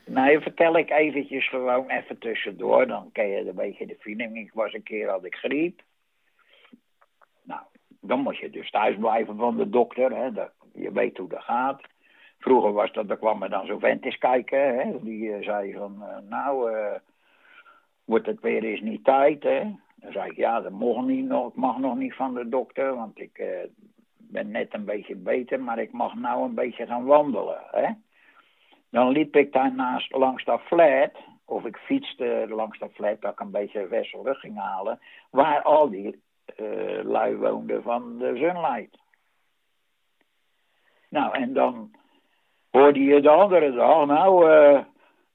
S23: nou vertel ik eventjes gewoon even tussendoor. Dan ken je een beetje de feeling. Ik was een keer, had ik griep. Nou, dan moet je dus thuis blijven van de dokter. Hè. Dat, je weet hoe dat gaat. Vroeger was dat, er kwam er dan zo'n vent eens kijken. Hè. Die uh, zei van, uh, nou, uh, wordt het weer eens niet tijd, hè. Dan zei ik, ja, dat mag, niet nog, mag nog niet van de dokter, want ik ben net een beetje beter, maar ik mag nou een beetje gaan wandelen, hè. Dan liep ik daarnaast langs dat flat, of ik fietste langs dat flat, dat ik een beetje wesselig ging halen, waar al die lui woonden van de Sunlight. Nou, en dan hoorde je de andere dag, nou, uh,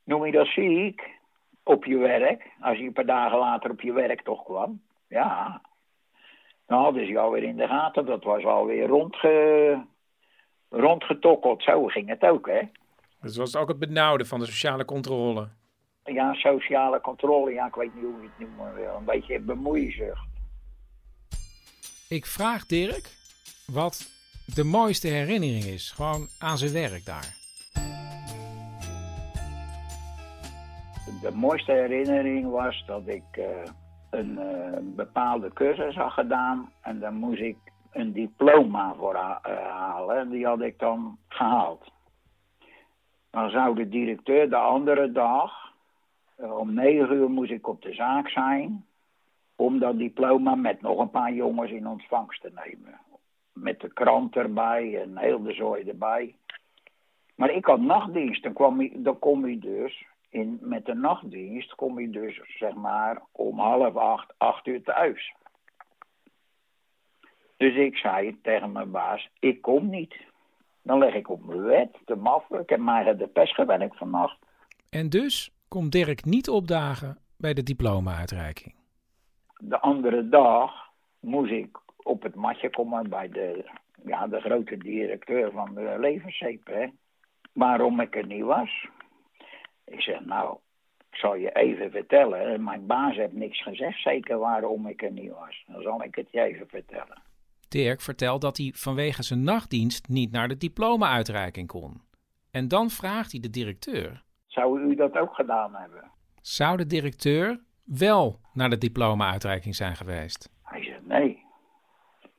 S23: noem je dat ziek op je werk, als je een paar dagen later op je werk toch kwam. Ja, dan hadden ze jou weer in de gaten, dat was alweer rondge, rondgetokkeld. Zo ging het ook, hè.
S3: Dus was ook het benauwde van de sociale controle.
S23: Ja, sociale controle, ja, ik weet niet hoe je het noemen wil. Een beetje bemoeizucht.
S3: Ik vraag Dirk wat de mooiste herinnering is. Gewoon aan zijn werk daar.
S23: De mooiste herinnering was dat ik eh, een eh, bepaalde cursus had gedaan. En dan moest ik een diploma voor ha- eh, halen. En die had ik dan gehaald. Dan zou de directeur de andere dag, om negen uur moest ik op de zaak zijn. Om dat diploma met nog een paar jongens in ontvangst te nemen. Met de krant erbij en heel de zooi erbij. Maar ik had nachtdienst. Dan, kwam ik, dan kom je dus, in, met de nachtdienst, kom je dus zeg maar om half acht, acht uur thuis. Dus ik zei tegen mijn baas, ik kom niet. Dan leg ik op mijn bed, te maffen. Ik heb mij de pest gewerkt vannacht.
S3: En dus komt Dirk niet opdagen bij de diploma-uitreiking.
S23: De andere dag moest ik op het matje komen bij de, ja, de grote directeur van de levenszeep. Waarom ik er niet was. Ik zeg, nou, ik zal je even vertellen. Mijn baas heeft niks gezegd, zeker waarom ik er niet was. Dan zal ik het je even vertellen.
S3: Dirk vertelt dat hij vanwege zijn nachtdienst niet naar de diploma-uitreiking kon. En dan vraagt hij de directeur:
S23: Zou u dat ook gedaan hebben?
S3: zou de directeur wel naar de diploma-uitreiking zijn geweest?
S23: Hij zegt, nee.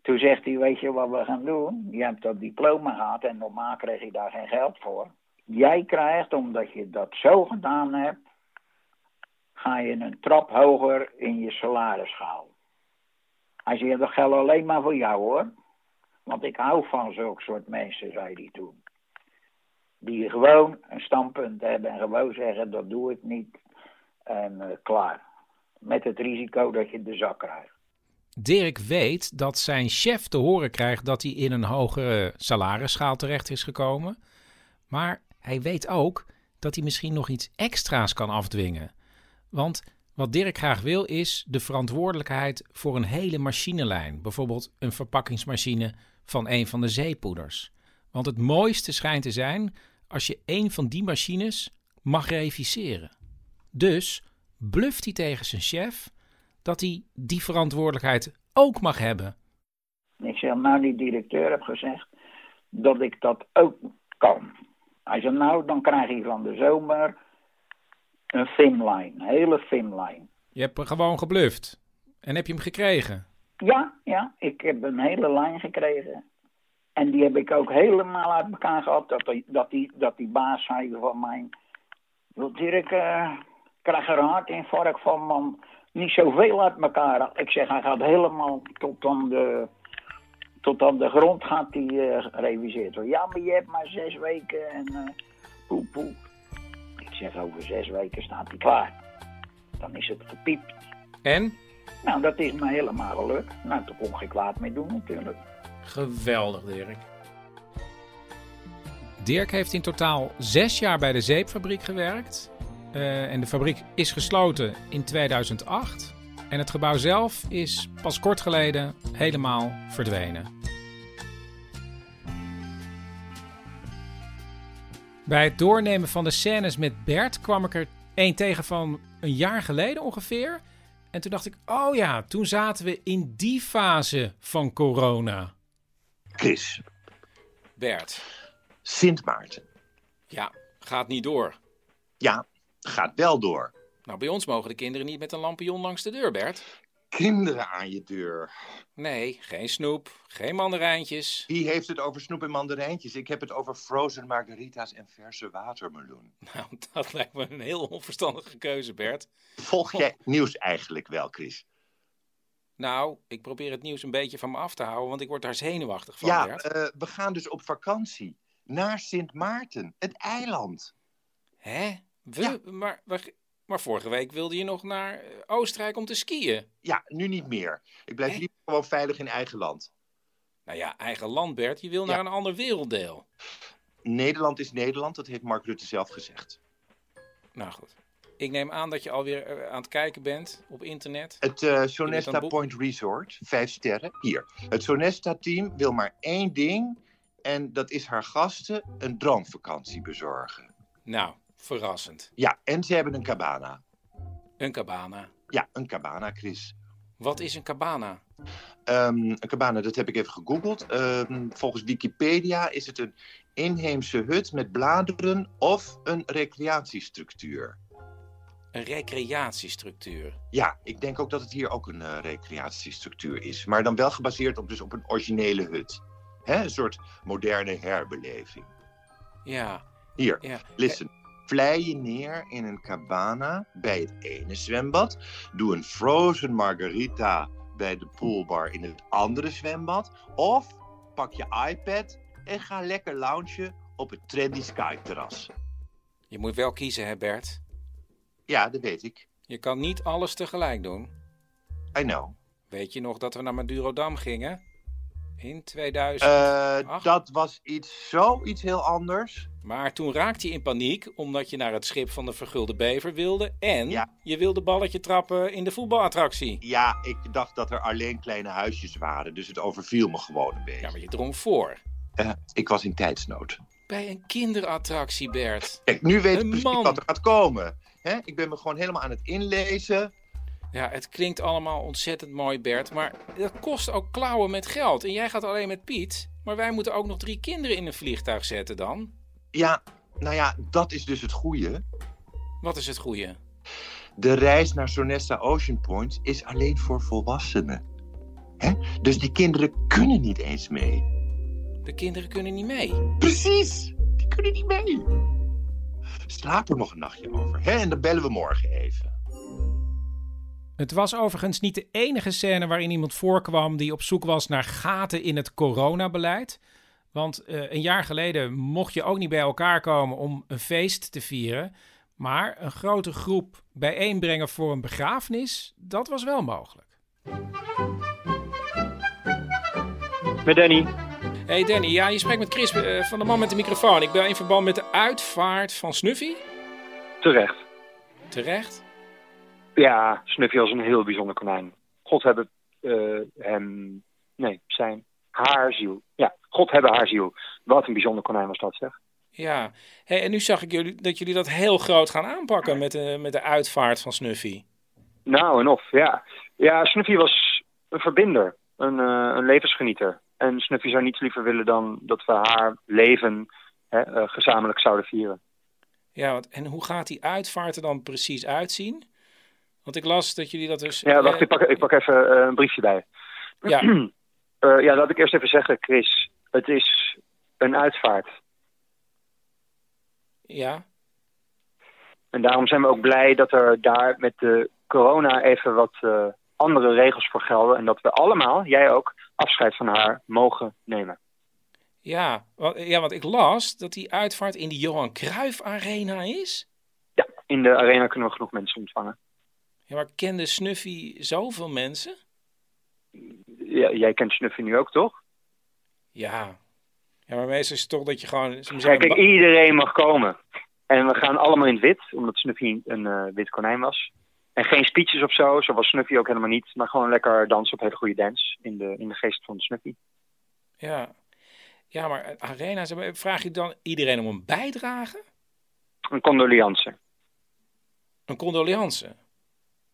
S23: Toen zegt hij, weet je wat we gaan doen? Je hebt dat diploma gehad en normaal kreeg je daar geen geld voor. Jij krijgt, omdat je dat zo gedaan hebt, ga je een trap hoger in je salarisschaal. Hij zegt, dat geldt alleen maar voor jou hoor. Want ik hou van zulke soort mensen, zei hij toen. Die gewoon een standpunt hebben en gewoon zeggen, dat doe ik niet. En eh, klaar. Met het risico dat je de zak krijgt.
S3: Dirk weet dat zijn chef te horen krijgt dat hij in een hogere salarisschaal terecht is gekomen. Maar hij weet ook dat hij misschien nog iets extra's kan afdwingen. Want wat Dirk graag wil is de verantwoordelijkheid voor een hele machinelijn. Bijvoorbeeld een verpakkingsmachine van een van de zeepoeders. Want het mooiste schijnt te zijn als je een van die machines mag reviseren. Dus bluft hij tegen zijn chef dat hij die verantwoordelijkheid ook mag hebben.
S23: Ik zeg, nou, die directeur heeft gezegd dat ik dat ook kan. Hij zei, nou, dan krijg je van de zomer een finline, een hele finline.
S3: Je hebt gewoon gebluft. En heb je hem gekregen?
S23: Ja, ja, ik heb een hele lijn gekregen. En die heb ik ook helemaal uit elkaar gehad. Dat die, dat die, dat die baas zei van mij... "Wil Dirk, ik krijg er een hartinfarct van, man. Niet zoveel uit elkaar. Ik zeg, hij gaat helemaal tot aan de, tot aan de grond gaat hij eh, gereviseerd worden. Ja, maar je hebt maar zes weken en eh poe, poe. Ik zeg, over zes weken staat hij klaar. Dan is het gepiept.
S3: En?
S23: Nou, dat is me helemaal gelukt. Nou, toen kon ik geen kwaad mee doen natuurlijk.
S3: Geweldig, Dirk. Dirk heeft in totaal zes jaar bij de zeepfabriek gewerkt. Eh, en de fabriek is gesloten in 2008. En het gebouw zelf is pas kort geleden helemaal verdwenen. Bij het doornemen van de scènes met Bert kwam ik er één tegen van een jaar geleden ongeveer. En toen dacht ik, oh ja, toen zaten we in die fase van corona.
S15: Chris,
S3: Bert.
S15: Sint Maarten.
S3: Ja, gaat niet door.
S15: Ja, gaat wel door.
S3: Nou, bij ons mogen de kinderen niet met een lampion langs de deur, Bert.
S15: Kinderen aan je deur.
S3: Nee, geen snoep, geen mandarijntjes.
S15: Wie heeft het over snoep en mandarijntjes? Ik heb het over frozen margarita's en verse watermeloen.
S3: Nou, dat lijkt me een heel onverstandige keuze, Bert.
S15: Volg jij nieuws eigenlijk wel, Chris?
S3: Nou, ik probeer het nieuws een beetje van me af te houden, want ik word daar zenuwachtig van,
S15: ja,
S3: Bert.
S15: eh, we gaan dus op vakantie. Naar Sint Maarten, het eiland.
S3: Hè? We? Maar, maar, maar vorige week wilde je nog naar eh, Oostenrijk om te skiën.
S15: Ja, nu niet meer. Ik blijf liever gewoon veilig in eigen land.
S3: Nou ja, eigen land, Bert. Je wil naar een ander werelddeel.
S15: Nederland is Nederland, dat heeft Mark Rutte zelf gezegd.
S3: Nou goed. Ik neem aan dat je alweer eh, aan het kijken bent op internet.
S15: Het eh, Sonesta
S3: boek-
S15: Point Resort, vijf sterren. Hier. Het Sonesta-team wil maar één ding. En dat is haar gasten een droomvakantie bezorgen.
S3: Nou, verrassend.
S15: Ja, en ze hebben een cabana.
S3: Een cabana.
S15: Ja, een cabana, Chris.
S3: Wat is een cabana?
S15: Ehm, een cabana, dat heb ik even gegoogeld. Ehm, volgens Wikipedia is het een inheemse hut met bladeren of een recreatiestructuur.
S3: Een recreatiestructuur.
S15: Ja, ik denk ook dat het hier ook een eh, recreatiestructuur is. Maar dan wel gebaseerd op, dus op een originele hut. Hè? Een soort moderne herbeleving.
S3: Ja.
S15: Hier,
S3: Ja.
S15: listen. Vlei je neer in een cabana bij het ene zwembad. Doe een frozen margarita bij de poolbar in het andere zwembad. Of pak je iPad en ga lekker loungen op het Trendy Sky terras.
S3: Je moet wel kiezen, hè Bert?
S15: Ja, dat weet ik.
S3: Je kan niet alles tegelijk doen.
S15: I know.
S3: Weet je nog dat we naar Madurodam gingen? In 2000.
S15: Eh, dat was iets, zoiets heel anders.
S3: Maar toen raakte je in paniek omdat je naar het schip van de vergulde bever wilde. En je wilde balletje trappen in de voetbalattractie.
S15: Ja, ik dacht dat er alleen kleine huisjes waren, dus het overviel me gewoon een beetje. Ja,
S3: maar je drong voor.
S15: ik was in tijdsnood.
S3: Bij een kinderattractie, Bert.
S15: Kijk, nu weet ik precies wat er gaat komen. Ik ben me gewoon helemaal aan het inlezen.
S3: Ja, het klinkt allemaal ontzettend mooi, Bert. Maar dat kost ook klauwen met geld. En jij gaat alleen met Piet. Maar wij moeten ook nog drie kinderen in een vliegtuig zetten dan.
S15: Ja, nou ja, dat is dus het goede.
S3: Wat is het goede?
S15: De reis naar Sonesta Ocean Point is alleen voor volwassenen. Hè? Dus die kinderen kunnen niet eens mee.
S3: De kinderen kunnen niet mee.
S15: Precies, die kunnen niet mee. Slaap er nog een nachtje over. Hè? En dan bellen we morgen even.
S3: Het was overigens niet de enige scène waarin iemand voorkwam die op zoek was naar gaten in het coronabeleid. Want eh, een jaar geleden mocht je ook niet bij elkaar komen om een feest te vieren. Maar een grote groep bijeenbrengen voor een begrafenis, dat was wel mogelijk.
S24: Met Danny.
S3: Hey Danny, ja, je spreekt met Chris eh, van de man met de microfoon. Ik ben in verband met de uitvaart van Snuffy.
S24: Terecht.
S3: Terecht?
S24: Ja, Snuffy was een heel bijzonder konijn. God hebben eh, hem... Nee, zijn... Haar ziel. Ja, God hebben haar ziel. Wat een bijzonder konijn was dat, zeg.
S3: Ja, hey, en nu zag ik jullie, dat jullie dat heel groot gaan aanpakken met de, met de uitvaart van Snuffy.
S24: Nou en of, ja. Ja, Snuffy was een verbinder. Een, eh, een levensgenieter. En Snuffy zou niets liever willen dan dat we haar leven hè, eh, gezamenlijk zouden vieren.
S3: Ja, want, en hoe gaat die uitvaart er dan precies uitzien? Want ik las dat jullie dat dus...
S24: Ja, wacht,
S3: eh,
S24: ik pak, ik pak even een briefje bij.
S3: Ja.
S24: Ja, laat ik eerst even zeggen, Chris. Het is een uitvaart.
S3: Ja,
S24: En daarom zijn we ook blij dat er daar met de corona even wat eh, andere regels voor gelden. En dat we allemaal, jij ook, afscheid van haar mogen nemen.
S3: ja, want, ja, want ik las dat die uitvaart in de Johan Cruijff Arena is.
S24: Ja, in de arena kunnen we genoeg mensen ontvangen.
S3: Ja, maar kende Snuffy zoveel mensen?
S24: Ja, jij kent Snuffy nu ook, toch?
S3: Ja. Ja, maar meestal is het toch dat je gewoon...
S24: Ja, kijk, iedereen mag komen. En we gaan allemaal in het wit, omdat Snuffy een eh, wit konijn was. En geen speeches of zo, zo was Snuffy ook helemaal niet. Maar gewoon lekker dansen op hele goede dance in de, in de geest van Snuffy.
S3: Ja. Ja, maar een Arena, vraag je dan iedereen om een bijdrage?
S24: Een condoliance,
S3: Een condoliance?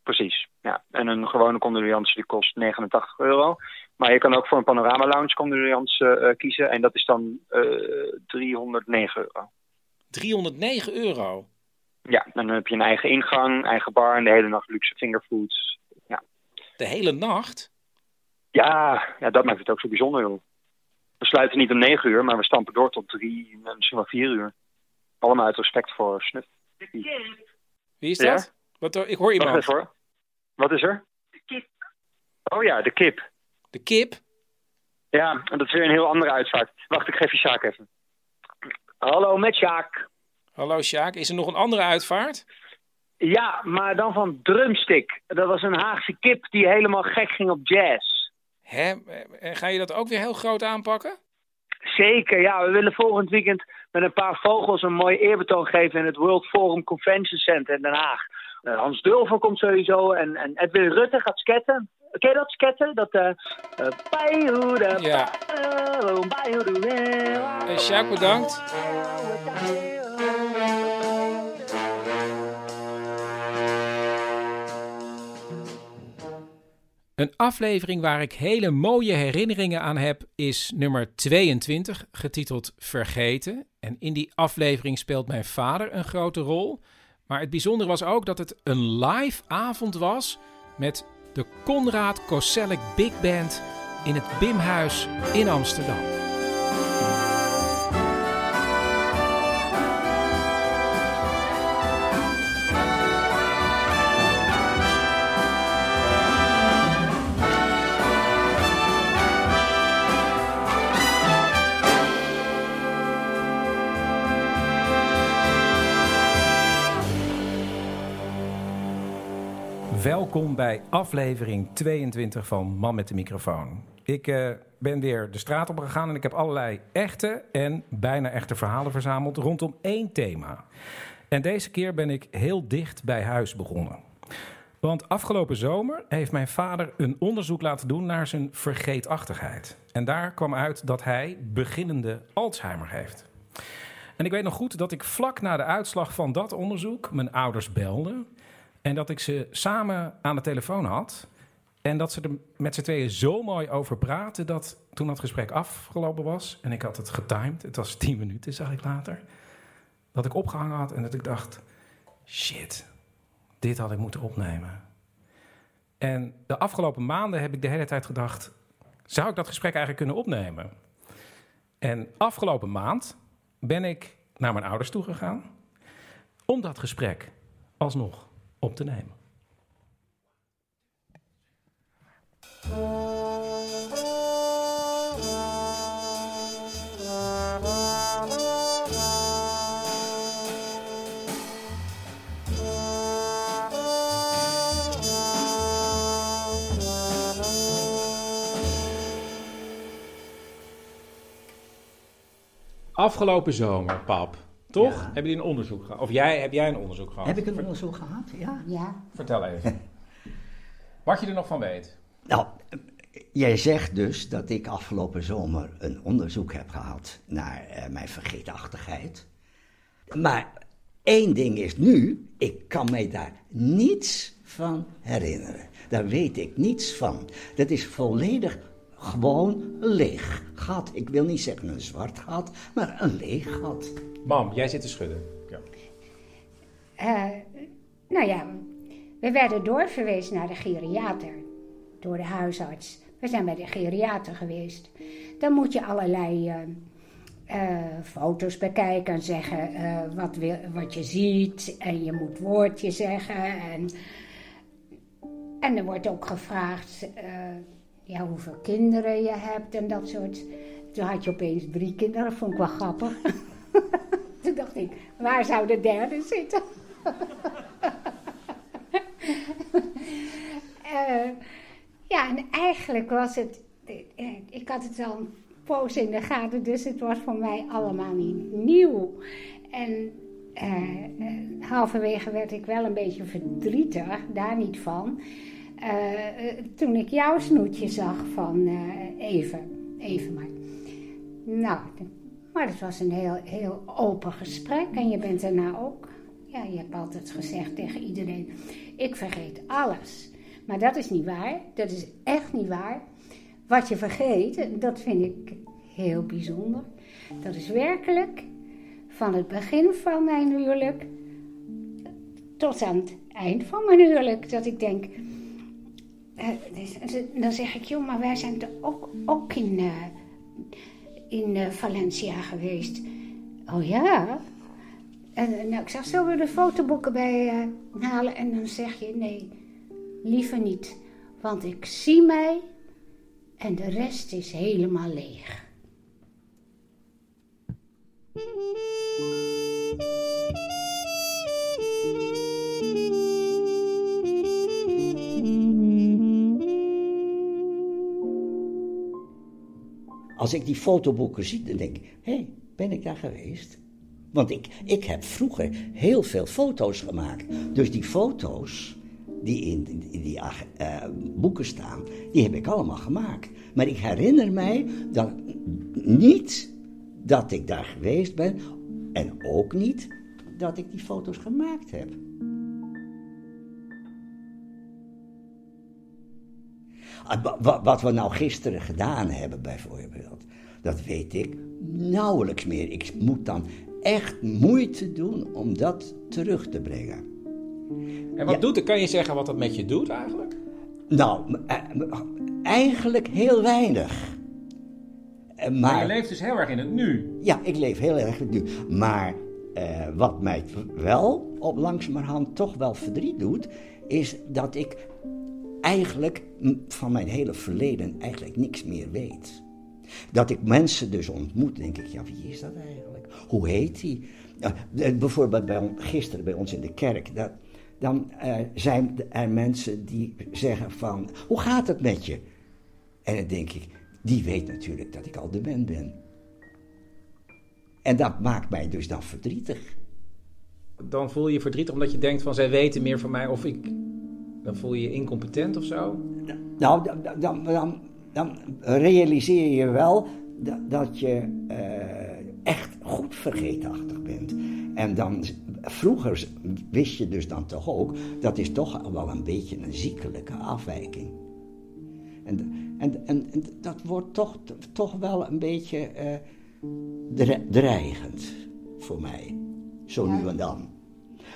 S24: precies. Ja. En een gewone condoliance die kost 89 euro. Maar je kan ook voor een panorama lounge condoliance eh, kiezen. En dat is dan eh 309 euro.
S3: 309 euro?
S24: Ja, dan heb je een eigen ingang, eigen bar en de hele nacht luxe fingerfoods. Ja,
S3: De hele nacht?
S24: ja, ja dat maakt het ook zo bijzonder, joh. We sluiten niet om 9 uur, maar we stampen door tot 3, misschien wel 4 uur. Allemaal uit respect voor Snuff.
S3: Wie is
S24: Ja?
S3: dat? Wat, ik hoor iemand.
S24: hoor. Wat is er? De kip. Oh ja, de kip.
S3: De kip?
S24: Ja, en dat is weer een heel andere uitvaart. Wacht, ik geef je Sjaak even. Hallo, met Sjaak.
S3: Hallo Sjaak, is er nog een andere uitvaart?
S24: Ja, maar dan van Drumstick. Dat was een Haagse kip die helemaal gek ging op jazz.
S3: Hè? En ga je dat ook weer heel groot aanpakken?
S24: Zeker, ja. We willen volgend weekend met een paar vogels een mooi eerbetoon geven in het World Forum Convention Center in Den Haag. Eh, Hans Dulver komt sowieso en, en Edwin Rutte gaat sketten. Ken je dat sketten? Dat, Paihoede,
S3: Ja. Hey, Sjaak, bedankt. Een aflevering waar ik hele mooie herinneringen aan heb is nummer 22, getiteld Vergeten. En in die aflevering speelt mijn vader een grote rol. Maar het bijzondere was ook dat het een live avond was met de Conrad Koselleck Big Band in het Bimhuis in Amsterdam. Welkom bij aflevering 22 van Man met de microfoon. Ik eh, ben weer de straat op gegaan en ik heb allerlei echte en bijna echte verhalen verzameld rondom één thema. En deze keer ben ik heel dicht bij huis begonnen. Want afgelopen zomer heeft mijn vader een onderzoek laten doen naar zijn vergeetachtigheid. En daar kwam uit dat hij beginnende Alzheimer heeft. En ik weet nog goed dat ik vlak na de uitslag van dat onderzoek mijn ouders belde. En dat ik ze samen aan de telefoon had. En dat ze er met z'n tweeën zo mooi over praten dat toen dat gesprek afgelopen was en ik had het getimed, het was tien minuten, zag ik later, dat ik opgehangen had en dat ik dacht: shit, dit had ik moeten opnemen. En de afgelopen maanden heb ik de hele tijd gedacht: zou ik dat gesprek eigenlijk kunnen opnemen? En afgelopen maand ben ik naar mijn ouders toe gegaan om dat gesprek alsnog op te nemen. Afgelopen zomer, pap. Toch?
S14: Ja.
S3: Hebben jullie een onderzoek gehad? Of jij, heb jij een onderzoek gehad?
S14: Heb ik een onderzoek gehad? Ja.
S22: Ja.
S3: Vertel even. Wat je er nog van weet.
S14: Nou, jij zegt dus dat ik afgelopen zomer een onderzoek heb gehad naar eh, mijn vergeetachtigheid. Maar één ding is nu, ik kan mij daar niets van herinneren. Daar weet ik niets van. Dat is volledig gewoon een leeg gat. Ik wil niet zeggen een zwart gat, maar een leeg gat.
S3: Mam, jij zit te schudden. Ja.
S22: Eh, nou ja, we werden doorverwezen naar de geriater door de huisarts. We zijn bij de geriater geweest. Dan moet je allerlei eh, eh, foto's bekijken en zeggen eh, wat, wil, wat je ziet. En je moet woordje zeggen. En, en er wordt ook gevraagd eh, ja, hoeveel kinderen je hebt en dat soort. Toen had je opeens drie kinderen, dat vond ik wel grappig. Dacht ik, waar zou de derde zitten? Eh, ja, en eigenlijk was het. eh, Ik had het al een poos in de gaten, dus het was voor mij allemaal niet nieuw. En eh, halverwege werd ik wel een beetje verdrietig, daar niet van. Toen ik jouw snoetje zag van even, even maar. Nou, maar het was een heel, heel open gesprek en je bent daarna ook. Ja, je hebt altijd gezegd tegen iedereen: ik vergeet alles. Maar dat is niet waar. Dat is echt niet waar. Wat je vergeet, dat vind ik heel bijzonder. Dat is werkelijk van het begin van mijn huwelijk tot aan het eind van mijn huwelijk. Dat ik denk. eh, dus- dan zeg ik, joh, maar wij zijn toch ook, ook in, eh, in eh, Valencia geweest. Oh ja? En, eh, nou, ik zeg, zullen we de fotoboeken bij eh, halen? En dan zeg je, nee, liever niet. Want ik zie mij en de rest is helemaal leeg.
S14: Als ik die fotoboeken zie, dan denk ik, hé, hey, ben ik daar geweest? Want ik, ik heb vroeger heel veel foto's gemaakt. Dus die foto's die in, die eh, boeken staan, die heb ik allemaal gemaakt. Maar ik herinner mij dat niet dat ik daar geweest ben en ook niet dat ik die foto's gemaakt heb. Wat we nou gisteren gedaan hebben, bijvoorbeeld, dat weet ik nauwelijks meer. Ik moet dan echt moeite doen om dat terug te brengen.
S3: En wat doet het? Kan je zeggen wat dat met je doet eigenlijk?
S14: Nou, eh, eigenlijk heel weinig. Eh,
S3: Maar,
S14: Maar,
S3: je leeft dus heel erg in het nu.
S14: ja, ik leef heel erg in het nu. Maar eh, wat mij wel op langzamerhand toch wel verdriet doet, is dat ik eigenlijk van mijn hele verleden eigenlijk niks meer weet. Dat ik mensen dus ontmoet, denk ik, ja, wie is dat eigenlijk? Hoe heet die? Bijvoorbeeld bij, gisteren bij ons in de kerk, dat, dan eh, zijn er mensen die zeggen van, hoe gaat het met je? En dan denk ik, die weet natuurlijk dat ik al dement ben. En dat maakt mij dus dan verdrietig.
S3: Dan voel je je verdrietig omdat je denkt van zij weten meer van mij of ik... Dan voel je je incompetent of zo?
S14: Nou, dan, dan, dan, realiseer je wel dat, dat je eh, echt goed vergeetachtig bent. En dan, vroeger wist je dus dan toch ook, dat is toch wel een beetje een ziekelijke afwijking. En, en, en, en dat wordt toch, toch wel een beetje eh, dre- dreigend voor mij, zo nu en dan.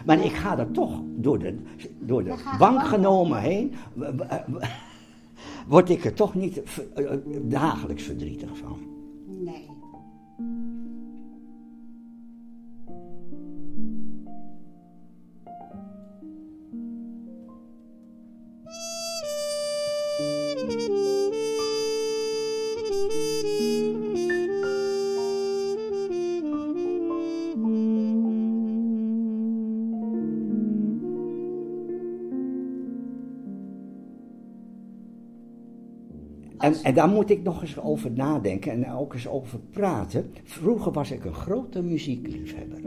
S14: Maar ik ga er toch door de, door de bank genomen heen, word ik er toch niet eh, dagelijks verdrietig van.
S22: Nee.
S14: En, en daar moet ik nog eens over nadenken en ook eens over praten. Vroeger was ik een grote muziekliefhebber.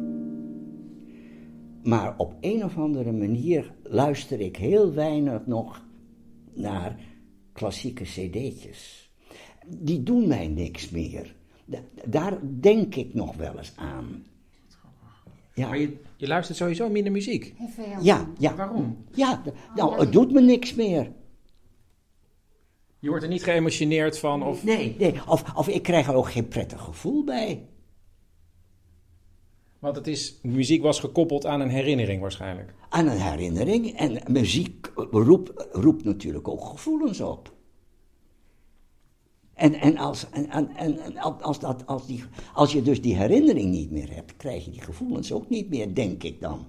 S14: Maar op een of andere manier luister ik heel weinig nog naar klassieke cd'tjes. Die doen mij niks meer. Da- daar denk ik nog wel eens aan. Ja.
S3: Maar je, je luistert sowieso minder muziek.
S14: Ja, ja.
S3: Waarom?
S14: Ja, nou, het doet me niks meer.
S3: Je wordt er niet geëmotioneerd van of...
S14: Nee, nee. Of, of ik krijg er ook geen prettig gevoel bij.
S3: Want het is, muziek was gekoppeld aan een herinnering waarschijnlijk.
S14: Aan een herinnering. En muziek roept, roept natuurlijk ook gevoelens op. En, en, als, en, en, en en als, dat, als, die, als je dus die herinnering niet meer hebt, krijg je die gevoelens ook niet meer, denk ik dan.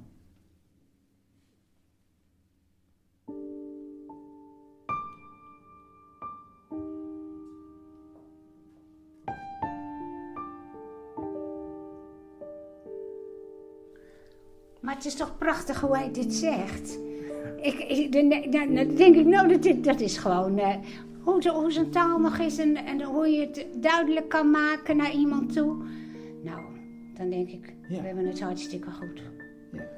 S22: Maar het is toch prachtig hoe hij dit zegt. Ik, ik, dan, denk ik, nou, dat, dat is gewoon eh, hoe, zo- hoe zo'n taal nog is en, en hoe je het duidelijk kan maken naar iemand toe. Nou, dan denk ik, we hebben het hartstikke goed.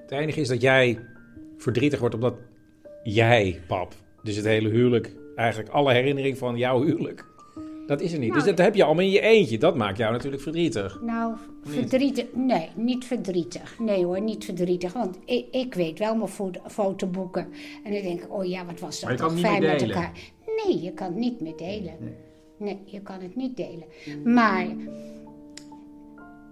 S3: Het enige is dat jij verdrietig wordt omdat jij, pap, dus het hele huwelijk, eigenlijk alle herinnering van jouw huwelijk, dat is er niet.
S22: Nou,
S3: dus dat heb je allemaal in je eentje. Dat maakt jou natuurlijk verdrietig.
S22: Nou,
S3: Niet?
S22: verdrietig. Nee, niet verdrietig. Nee hoor, niet verdrietig. Want ik, ik weet wel mijn fo- fotoboeken. En dan denk ik, oh ja, wat was dat toch fijn met elkaar. Nee, je kan het niet meer delen. Nee. je kan het niet delen. Maar,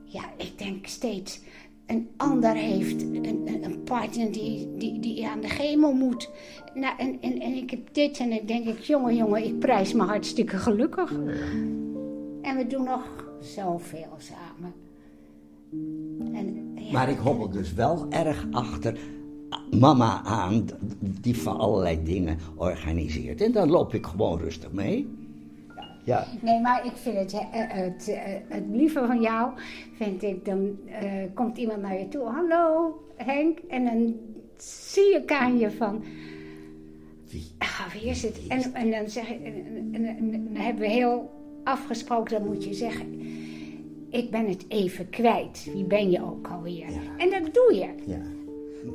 S22: ja, ik denk steeds, een ander heeft een, een, een partner die, die, die aan de chemo moet. Nou, en, en, en ik heb dit en dan denk ik, jongen, jongen, ik prijs me hartstikke gelukkig. En we doen nog zoveel samen. En, ja,
S14: Maar ik hobbel dus wel erg achter mama aan, die van allerlei dingen organiseert. En dan loop ik gewoon rustig mee. Ja,
S22: Nee, maar ik vind het, eh, het, eh, het lieve van jou, vind ik, dan eh, komt iemand naar je toe. Hallo Henk. En dan zie ik aan je van... Ah, wie is het? En, en dan zeg ik, en, en- en- en dan hebben we heel afgesproken, dan moet je zeggen... Ik ben het even kwijt. Wie ben je ook alweer? En dat doe je.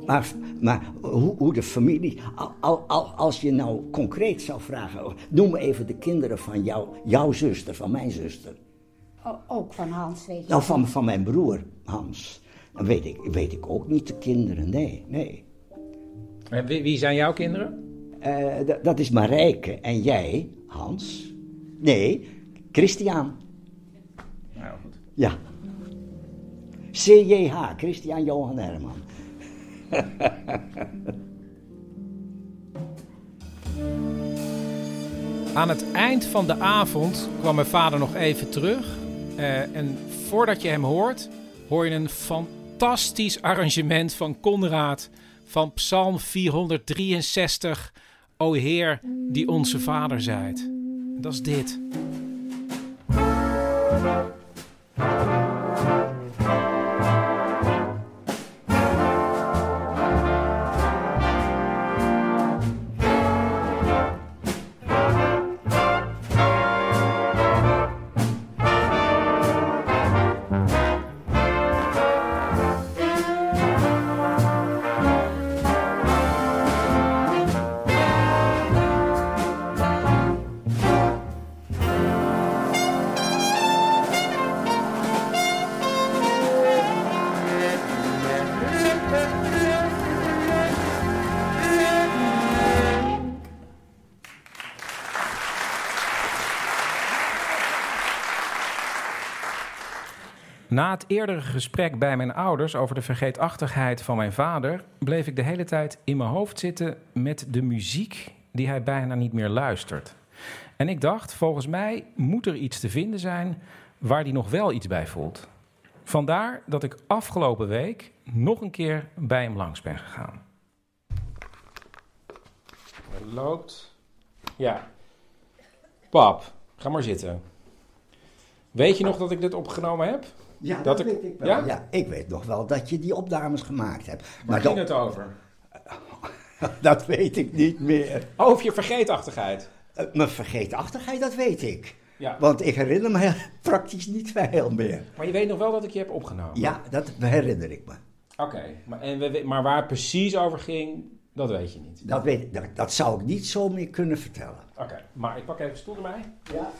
S14: Maar, maar hoe, hoe de familie, al, al, al- als je nou concreet zou vragen, noem even de kinderen van jou, jouw zuster, van mijn zuster.
S22: o- ook van Hans, weet je?
S14: Nou, van, van mijn broer, Hans. Dan weet ik, weet ik ook niet de kinderen, nee, nee.
S3: En wie, wie zijn jouw kinderen?
S14: Eh, dat is Marijke. En jij, Hans? Nee, Christian. Ja. CJH, Christian Johan Herman.
S3: Aan het eind van de avond kwam mijn vader nog even terug. Eh, en voordat je hem hoort, hoor je een fantastisch arrangement van Conrad van Psalm 463. O Heer, die onze vader zijt. Dat is dit. Thank you. Na het eerdere gesprek bij mijn ouders over de vergeetachtigheid van mijn vader, bleef ik de hele tijd in mijn hoofd zitten met de muziek die hij bijna niet meer luistert. En ik dacht, volgens mij moet er iets te vinden zijn waar hij nog wel iets bij voelt. Vandaar dat ik afgelopen week nog een keer bij hem langs ben gegaan. Er loopt. Ja. Pap, ga maar zitten. Weet je nog dat ik dit opgenomen heb?
S14: Ja, dat, weet ik wel.
S3: Ja?
S14: Ja? ik weet nog wel dat je die opnames gemaakt hebt.
S3: Waar ging het over?
S14: dat weet ik niet meer.
S3: Over je vergeetachtigheid.
S14: Eh, Mijn vergeetachtigheid, dat weet ik.
S3: Ja.
S14: Want ik herinner me praktisch niet veel meer.
S3: Maar je weet nog wel dat ik je heb opgenomen?
S14: Ja, dat herinner ik me.
S3: Oké, maar, en we- maar waar het precies over ging, dat weet je niet.
S14: Dat, weet, ik- dat, dat zou ik niet zo meer kunnen vertellen.
S3: Oké, maar ik pak even stoel erbij.
S14: Ja.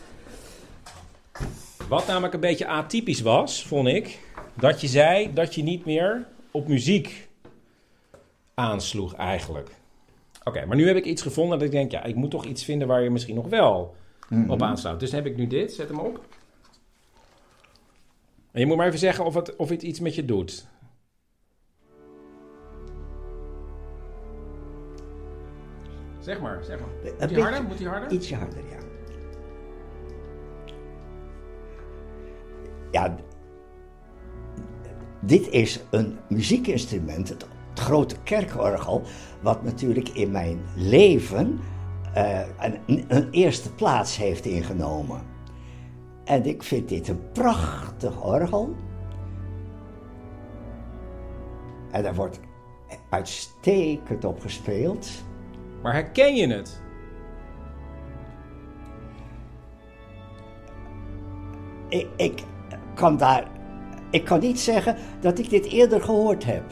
S3: Wat namelijk een beetje atypisch was, vond ik, dat je zei dat je niet meer op muziek aansloeg eigenlijk. Oké, maar nu heb ik iets gevonden dat ik denk, ja, ik moet toch iets vinden waar je misschien nog wel
S14: Mhm.
S3: op aansluit. Dus heb ik nu dit, zet hem op. En je moet maar even zeggen of het, of het iets met je doet. Zeg maar, zeg maar. Moet harder? Moet die harder?
S14: Ietsje harder, ja. Ja, dit is een muziekinstrument, het, het grote kerkorgel, wat natuurlijk in mijn leven eh, een, een eerste plaats heeft ingenomen. En ik vind dit een prachtig orgel. En daar wordt uitstekend op gespeeld.
S3: Maar herken je het?
S14: Ik, ik kan daar. Ik kan niet zeggen dat ik dit eerder gehoord heb.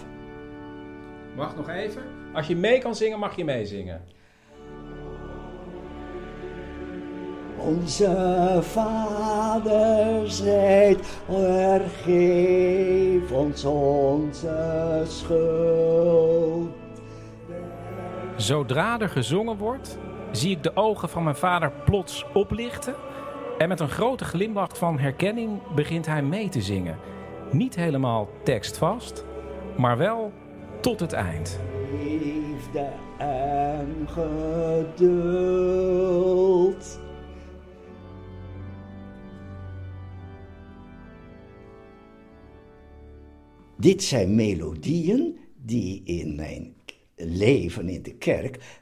S3: Wacht nog even. Als je mee kan zingen, mag je meezingen.
S14: Onze Vader zijt, vergeef ons onze schuld.
S3: Zodra er gezongen wordt, zie ik de ogen van mijn vader plots oplichten. En met een grote glimlach van herkenning begint hij mee te zingen. Niet helemaal tekstvast, maar wel tot het eind.
S14: Liefde en geduld. Dit zijn melodieën die in mijn leven in de kerk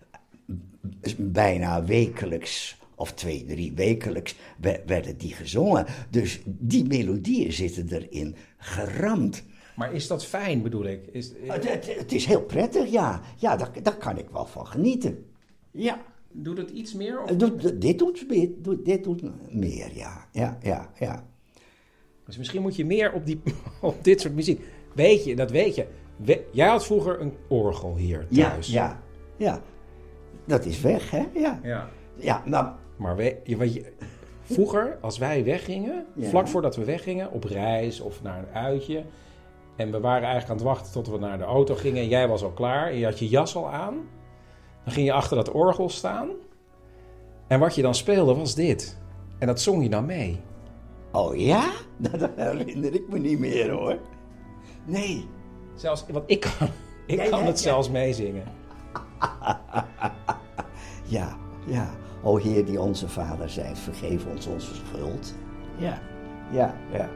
S14: bijna wekelijks of twee, drie wekelijks we- werden die gezongen. Dus die melodieën zitten erin geramd.
S3: Maar is dat fijn, bedoel ik? Is,
S14: Het, het- het is heel prettig, ja. Ja, daar, daar kan ik wel van genieten. Ja.
S3: Doet het iets meer? Of
S14: doet- dit, doet, dit doet meer, ja. Ja, ja, ja.
S3: Dus misschien moet je meer op, die, op dit soort muziek. Weet je, dat weet je. We- jij had vroeger een orgel hier
S14: Ja,
S3: thuis.
S14: ja, ja. Dat is weg, hè? Ja.
S3: Ja.
S14: Ja, nou...
S3: Maar weet je, wat je, Vroeger, als wij weggingen,
S14: Ja.
S3: vlak voordat we weggingen, op reis of naar een uitje. En we waren eigenlijk aan het wachten tot we naar de auto gingen. En jij was al klaar en je had je jas al aan. Dan ging je achter dat orgel staan. En wat je dan speelde was dit. En dat zong je dan mee.
S14: Oh ja? Nou, dat herinner ik me niet meer hoor. Nee.
S3: Zelfs, want ik kan, ik
S14: Ja,
S3: kan
S14: ja,
S3: het zelfs meezingen.
S14: Ja, ja. O Heer die onze Vader zijt, vergeef ons onze schuld. Ja, ja, ja.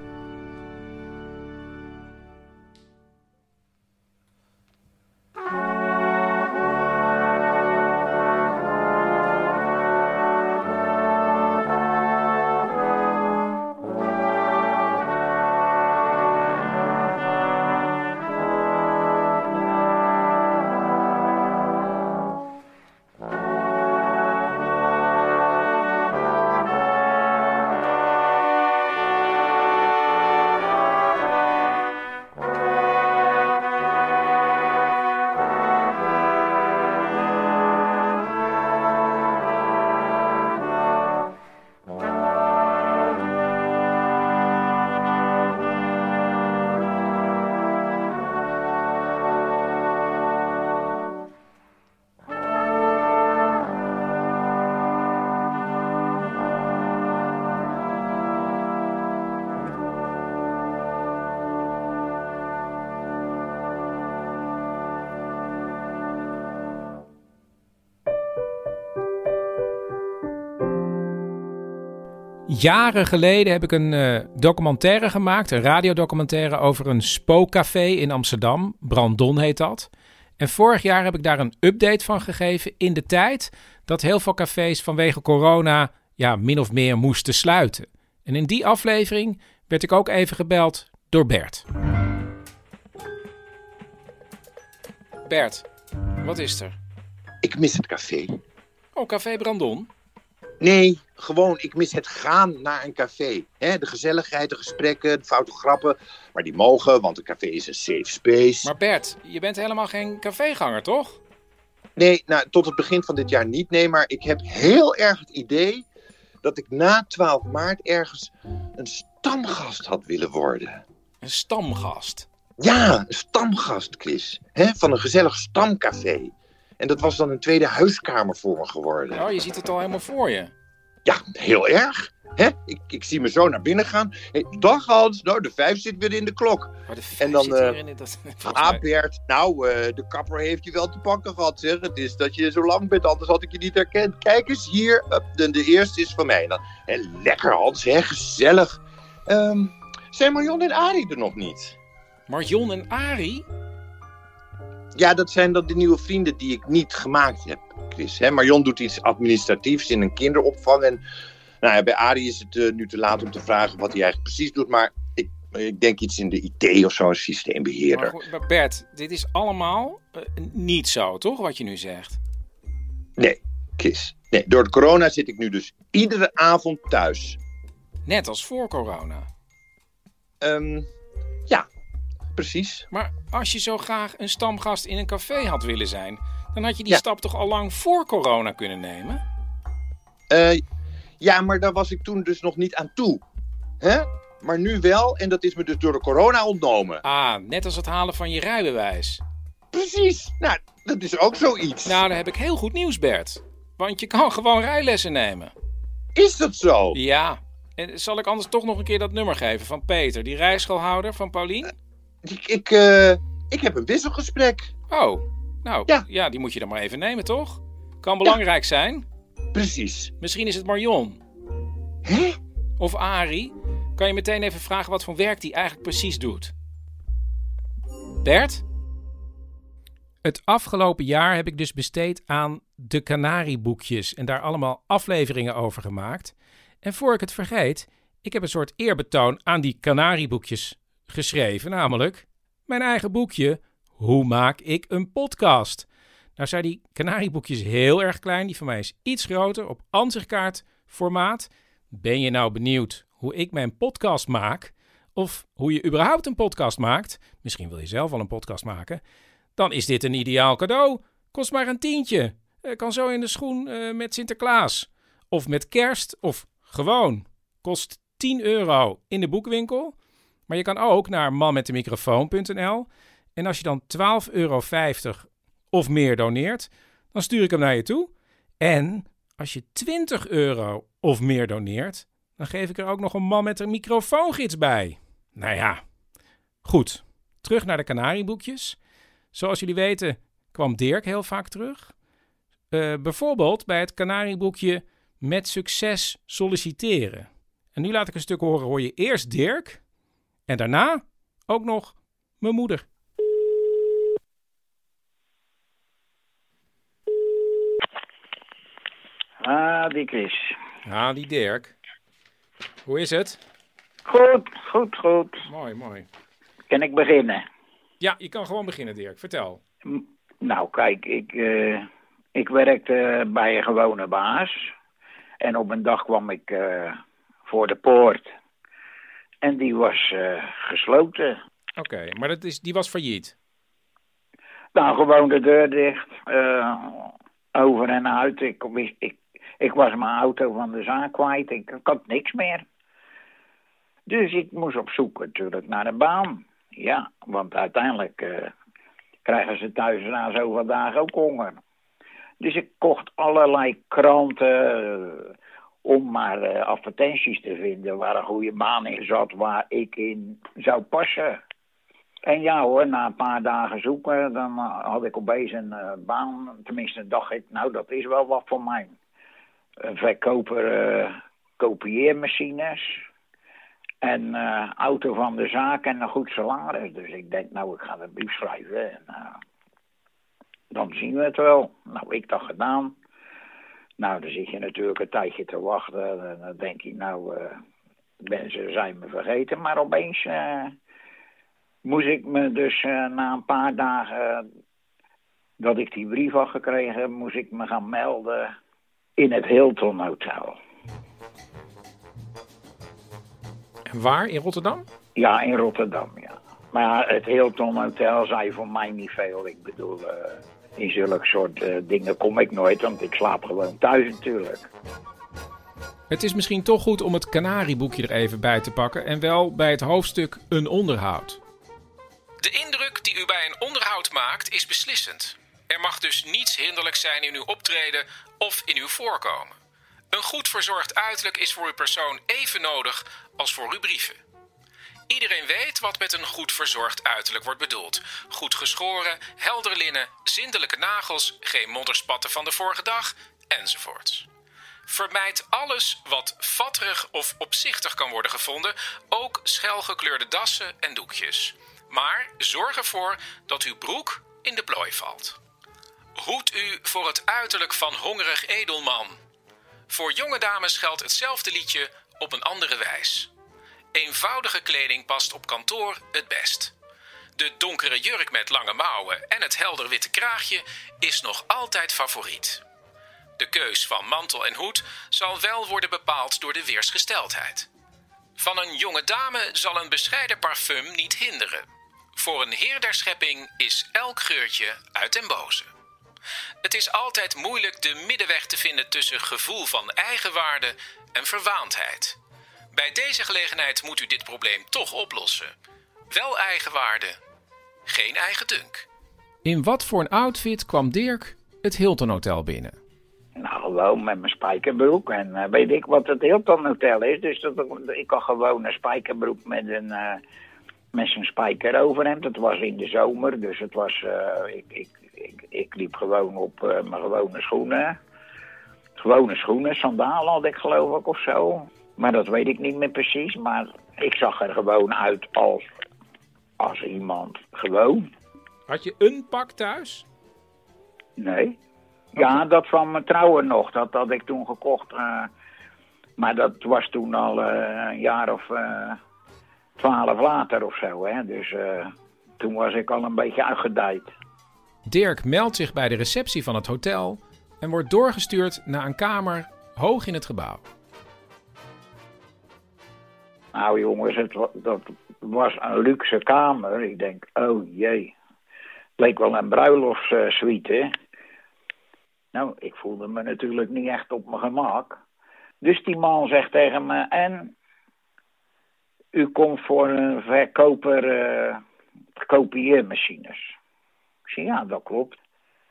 S3: Jaren geleden heb ik een eh, documentaire gemaakt, een radiodocumentaire over een spookcafé in Amsterdam. Brandon heet dat. En vorig jaar heb ik daar een update van gegeven in de tijd dat heel veel cafés vanwege corona ja, min of meer moesten sluiten. En in die aflevering werd ik ook even gebeld door Bert. Bert, wat is er?
S15: Ik mis het café.
S3: Oh, Café Brandon?
S15: Nee, gewoon, ik mis het gaan naar een café. De gezelligheid, de gesprekken, de foute grappen. Maar die mogen, want een café is een safe space.
S3: Maar Bert, je bent helemaal geen caféganger, toch?
S15: Nee, nou, tot het begin van dit jaar niet. Nee, maar ik heb heel erg het idee dat ik na 12 maart ergens een stamgast had willen worden.
S3: Een stamgast?
S15: Ja, een stamgast, Chris. Van een gezellig stamcafé. En dat was dan een tweede huiskamer voor me geworden.
S3: Oh, je ziet het al helemaal voor je.
S15: Ja, heel erg. Hè? Ik, ik zie me zo naar binnen gaan. Hey, dag Hans, nou de vijf zit weer in de klok. en dan,
S3: zit
S15: eh,
S3: hier in dat-
S15: ah Bert, nou eh, de kapper heeft je wel te pakken gehad zeg. Het is dat je zo lang bent, anders had ik je niet herkend. Kijk eens hier, Up, de, de eerste is van mij. En dan, hè, lekker Hans, hè, gezellig. Ehm, zijn Marion en Arie er nog niet?
S3: Marion en Arie?
S15: Ja, dat zijn dan de nieuwe vrienden die ik niet gemaakt heb, Chris. Hè? Marion doet iets administratiefs in een kinderopvang. En nou ja, bij Arie is het eh, nu te laat om te vragen wat hij eigenlijk precies doet. Maar ik, ik denk iets in de IT of zo, een systeembeheerder.
S3: Maar maar Bert, dit is allemaal eh, niet zo, toch, wat je nu zegt?
S15: Nee, Chris. Nee, door de corona zit ik nu dus iedere avond thuis.
S3: Net als voor corona.
S15: Ehm, precies.
S3: Maar als je zo graag een stamgast in een café had willen zijn, dan had je die
S15: Ja.
S3: stap toch al lang voor corona kunnen nemen?
S15: Eh, ja, maar daar was ik toen dus nog niet aan toe. Hè? Maar nu wel, en dat is me dus door de corona ontnomen.
S3: Ah, net als het halen van je rijbewijs.
S15: Precies. Nou, dat is ook zoiets.
S3: Nou, dan heb ik heel goed nieuws, Bert. Want je kan gewoon rijlessen nemen.
S15: Is dat zo?
S3: Ja. En zal ik anders toch nog een keer dat nummer geven van Peter, die rijschoolhouder van Paulien?
S15: Ik, ik, eh, ik heb een wisselgesprek.
S3: Oh, nou ja. die moet je dan maar even nemen, toch? Kan belangrijk zijn.
S15: Precies.
S3: Misschien is het Marion. Of Ari. Kan je meteen even vragen wat voor werk die eigenlijk precies doet? Bert? Het afgelopen jaar heb ik dus besteed aan de Canarieboekjes en daar allemaal afleveringen over gemaakt. En voor ik het vergeet, ik heb een soort eerbetoon aan die Canarieboekjes geschreven, namelijk mijn eigen boekje Hoe maak ik een podcast? Nou zijn die Canarieboekjes heel erg klein, die van mij is iets groter op ansichtkaart formaat. Ben je nou benieuwd hoe ik mijn podcast maak? Of hoe je überhaupt een podcast maakt? Misschien wil je zelf al een podcast maken. Dan is dit een ideaal cadeau. Kost maar een tientje. Eh, Kan zo in de schoen eh, met Sinterklaas. Of met kerst. Of Gewoon. Kost 10 euro in de boekwinkel. Maar je kan ook naar manmetdemicrofoon.nl. En als je dan 12,50 euro of meer doneert, dan stuur ik hem naar je toe. En als je 20 euro of meer doneert, dan geef ik er ook nog een man met een microfoongids bij. Nou ja, goed. Terug naar de kanarieboekjes. Zoals jullie weten kwam Dirk heel vaak terug. Uh, bijvoorbeeld bij het kanarieboekje Met succes solliciteren. En nu laat ik een stuk horen, hoor je eerst Dirk en daarna ook nog mijn moeder.
S23: Ah, die Chris.
S3: Ah, die Dirk. Hoe is het?
S23: Goed, goed, goed.
S3: Mooi, mooi.
S23: Kan ik beginnen?
S3: Ja, je kan gewoon beginnen, Dirk. Vertel.
S23: Nou, kijk, ik, uh, ik werkte bij een gewone baas. En op een dag kwam ik uh, voor de poort. En die was uh, gesloten.
S3: Oké, maar dat is, die was failliet?
S23: Nou, gewoon de deur dicht. over en uit. Ik, ik, ik was mijn auto van de zaak kwijt. Ik, ik had niks meer. Dus ik moest op zoek natuurlijk naar een baan. Ja, want uiteindelijk uh, krijgen ze thuis na zoveel dagen ook honger. Dus ik kocht allerlei kranten om maar uh, advertenties te vinden waar een goede baan in zat, waar ik in zou passen. En ja hoor, na een paar dagen zoeken, dan had ik opeens een baan. Tenminste, dacht ik, nou dat is wel wat voor mij. Verkoper kopieermachines en uh, auto van de zaak en een goed salaris. Dus ik denk, nou, ik ga een brief schrijven en uh, dan zien we het wel. Nou, ik dat gedaan. Nou, dan zit je natuurlijk een tijdje te wachten. En dan denk je, nou, uh, mensen zijn me vergeten. Maar opeens moest ik me dus na een paar dagen dat ik die brief had gekregen, moest ik me gaan melden in het Hilton Hotel.
S3: Waar? In Rotterdam?
S23: Ja, in Rotterdam, ja. Maar het Hilton Hotel zei voor mij niet veel. Ik bedoel, uh, in zulke soort uh, dingen kom ik nooit, want ik slaap gewoon thuis natuurlijk.
S3: Het is misschien toch goed om het kanarieboekje er even bij te pakken en wel bij het hoofdstuk een onderhoud. De indruk die u bij een onderhoud maakt is beslissend. Er mag dus niets hinderlijk zijn in uw optreden of in uw voorkomen. Een goed verzorgd uiterlijk is voor uw persoon even nodig als voor uw brieven. Iedereen weet wat met een goed verzorgd uiterlijk wordt bedoeld. Goed geschoren, helder linnen, zindelijke nagels, geen modderspatten van de vorige dag, enzovoorts. Vermijd alles wat vatterig of opzichtig kan worden gevonden, ook schelgekleurde dassen en doekjes. Maar zorg ervoor dat uw broek in de plooi valt. Hoed u voor het uiterlijk van hongerig edelman. Voor jonge dames geldt hetzelfde liedje op een andere wijs. Eenvoudige kleding past op kantoor het best. De donkere jurk met lange mouwen en het helder witte kraagje is nog altijd favoriet. De keus van mantel en hoed zal wel worden bepaald door de weersgesteldheid. Van een jonge dame zal een bescheiden parfum niet hinderen. Voor een heer der schepping is elk geurtje uit den boze. Het is altijd moeilijk de middenweg te vinden tussen gevoel van eigenwaarde en verwaandheid. Bij deze gelegenheid moet u dit probleem toch oplossen. Wel eigenwaarde, geen eigen dunk. In wat voor een outfit kwam Dirk het Hilton Hotel binnen?
S23: Nou, gewoon met mijn spijkerbroek. En uh, weet ik wat het Hilton Hotel is. Dus dat, ik had gewoon een spijkerbroek met een... Uh, met zijn spijker overhemd. Het was in de zomer, dus het was... Uh, ik, ik, ik, ik, liep gewoon op mijn gewone schoenen. Gewone schoenen, sandalen had ik geloof ik of zo. Maar dat weet ik niet meer precies. Maar ik zag er gewoon uit als, als iemand gewoon.
S3: Had je een pak thuis?
S23: Nee. Ja, dat van mijn trouwen nog. Dat had ik toen gekocht. Uh, maar dat was toen al uh, een jaar of uh, twaalf later of zo. Hè? Dus toen was ik al een beetje uitgedijd.
S3: Dirk meldt zich bij de receptie van het hotel en wordt doorgestuurd naar een kamer hoog in het gebouw.
S23: Nou jongens, het, dat was een luxe kamer. Ik denk, oh jee. Het leek wel een bruiloftssuite. nou, ik voelde me natuurlijk niet echt op mijn gemak. Dus die man zegt tegen me, en u komt voor een verkoper uh, kopieermachines. Ik zeg, ja, dat klopt.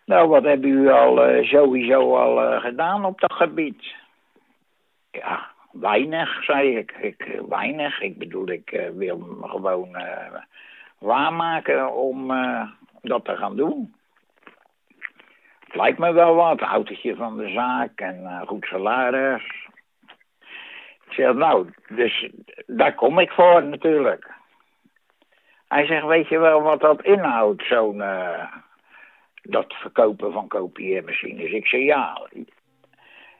S23: Nou, wat hebben u al uh, sowieso al uh, gedaan op dat gebied? Ja, weinig, zei ik. ik weinig. Ik bedoel, ik wil me gewoon waarmaken om dat te gaan doen. Lijkt me wel wat. Autootje van de zaak en goed salaris. Ik nou, dus daar kom ik voor natuurlijk. Hij zegt, weet je wel wat dat inhoudt, zo'n... Dat verkopen van kopieermachines. Ik zeg, ja.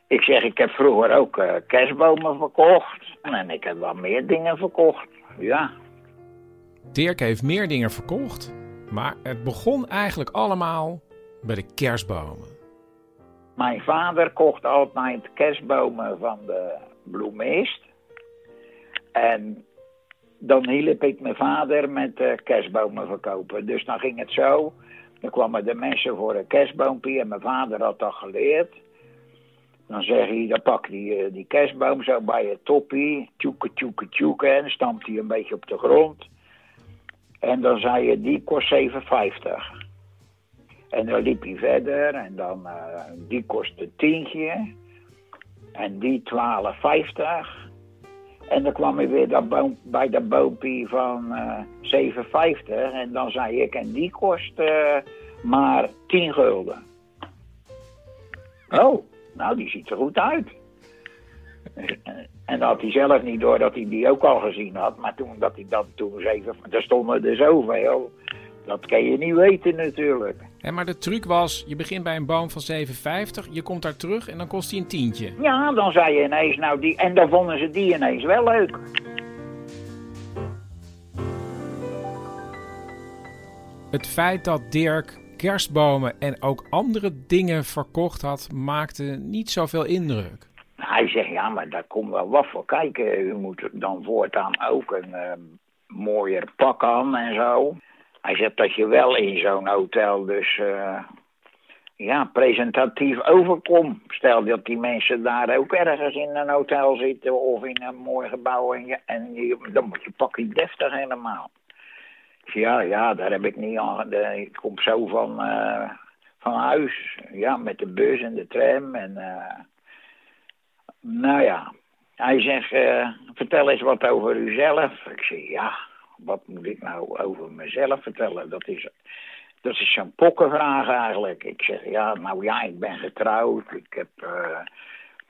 S23: Ik zeg, ik heb vroeger ook uh, kerstbomen verkocht. En ik heb wel meer dingen verkocht, ja.
S3: Dirk heeft meer dingen verkocht. Maar het begon eigenlijk allemaal bij de kerstbomen.
S23: Mijn vader kocht altijd kerstbomen van de bloemist. En dan hielp ik mijn vader met uh, kerstbomen verkopen. Dus dan ging het zo. Dan kwamen de mensen voor een kerstboompje en mijn vader had dat geleerd. Dan zeg hij, dan pak hij uh, die kerstboom zo bij je toppie. Tjoeke, tjoeke, tjoeke. En stampt hij een beetje op de grond. En dan zei je, die kost 7,50. En dan liep hij verder en dan, uh, die kost een tientje. En die 12,50. En dan kwam ik weer dat bij dat boompje van uh, 7,50. En dan zei ik, en die kost uh, maar 10 gulden. Oh, nou die ziet er goed uit. En dat had hij zelf niet door dat hij die ook al gezien had. Maar toen dat hij dat toen zeven, er stonden er zoveel. Dat kan je niet weten natuurlijk.
S3: En maar de truc was, je begint bij een boom van 7,50, je komt daar terug en dan kost hij een tientje.
S23: Ja, dan zei je ineens, nou die, en dan vonden ze die ineens wel leuk.
S3: Het feit dat Dirk kerstbomen en ook andere dingen verkocht had, maakte niet zoveel indruk.
S23: Hij zegt, ja, maar daar komt wel wat voor kijken. U moet dan voortaan ook een uh, mooier pak aan en zo. Hij zegt dat je wel in zo'n hotel dus uh, ja, presentatief overkomt. Stel dat die mensen daar ook ergens in een hotel zitten of in een mooi gebouw en, dan moet je pakje deftig helemaal. Ja, ja, daar heb ik niet aan. Ik kom zo van, uh, van huis, ja, met de bus en de tram en uh, nou ja. Hij zegt, vertel eens wat over uzelf. Ik zeg, ja, wat moet ik nou over mezelf vertellen? Dat is, dat is zo'n pokkenvraag eigenlijk. Ik zeg, ja, nou ja, ik ben getrouwd. Ik heb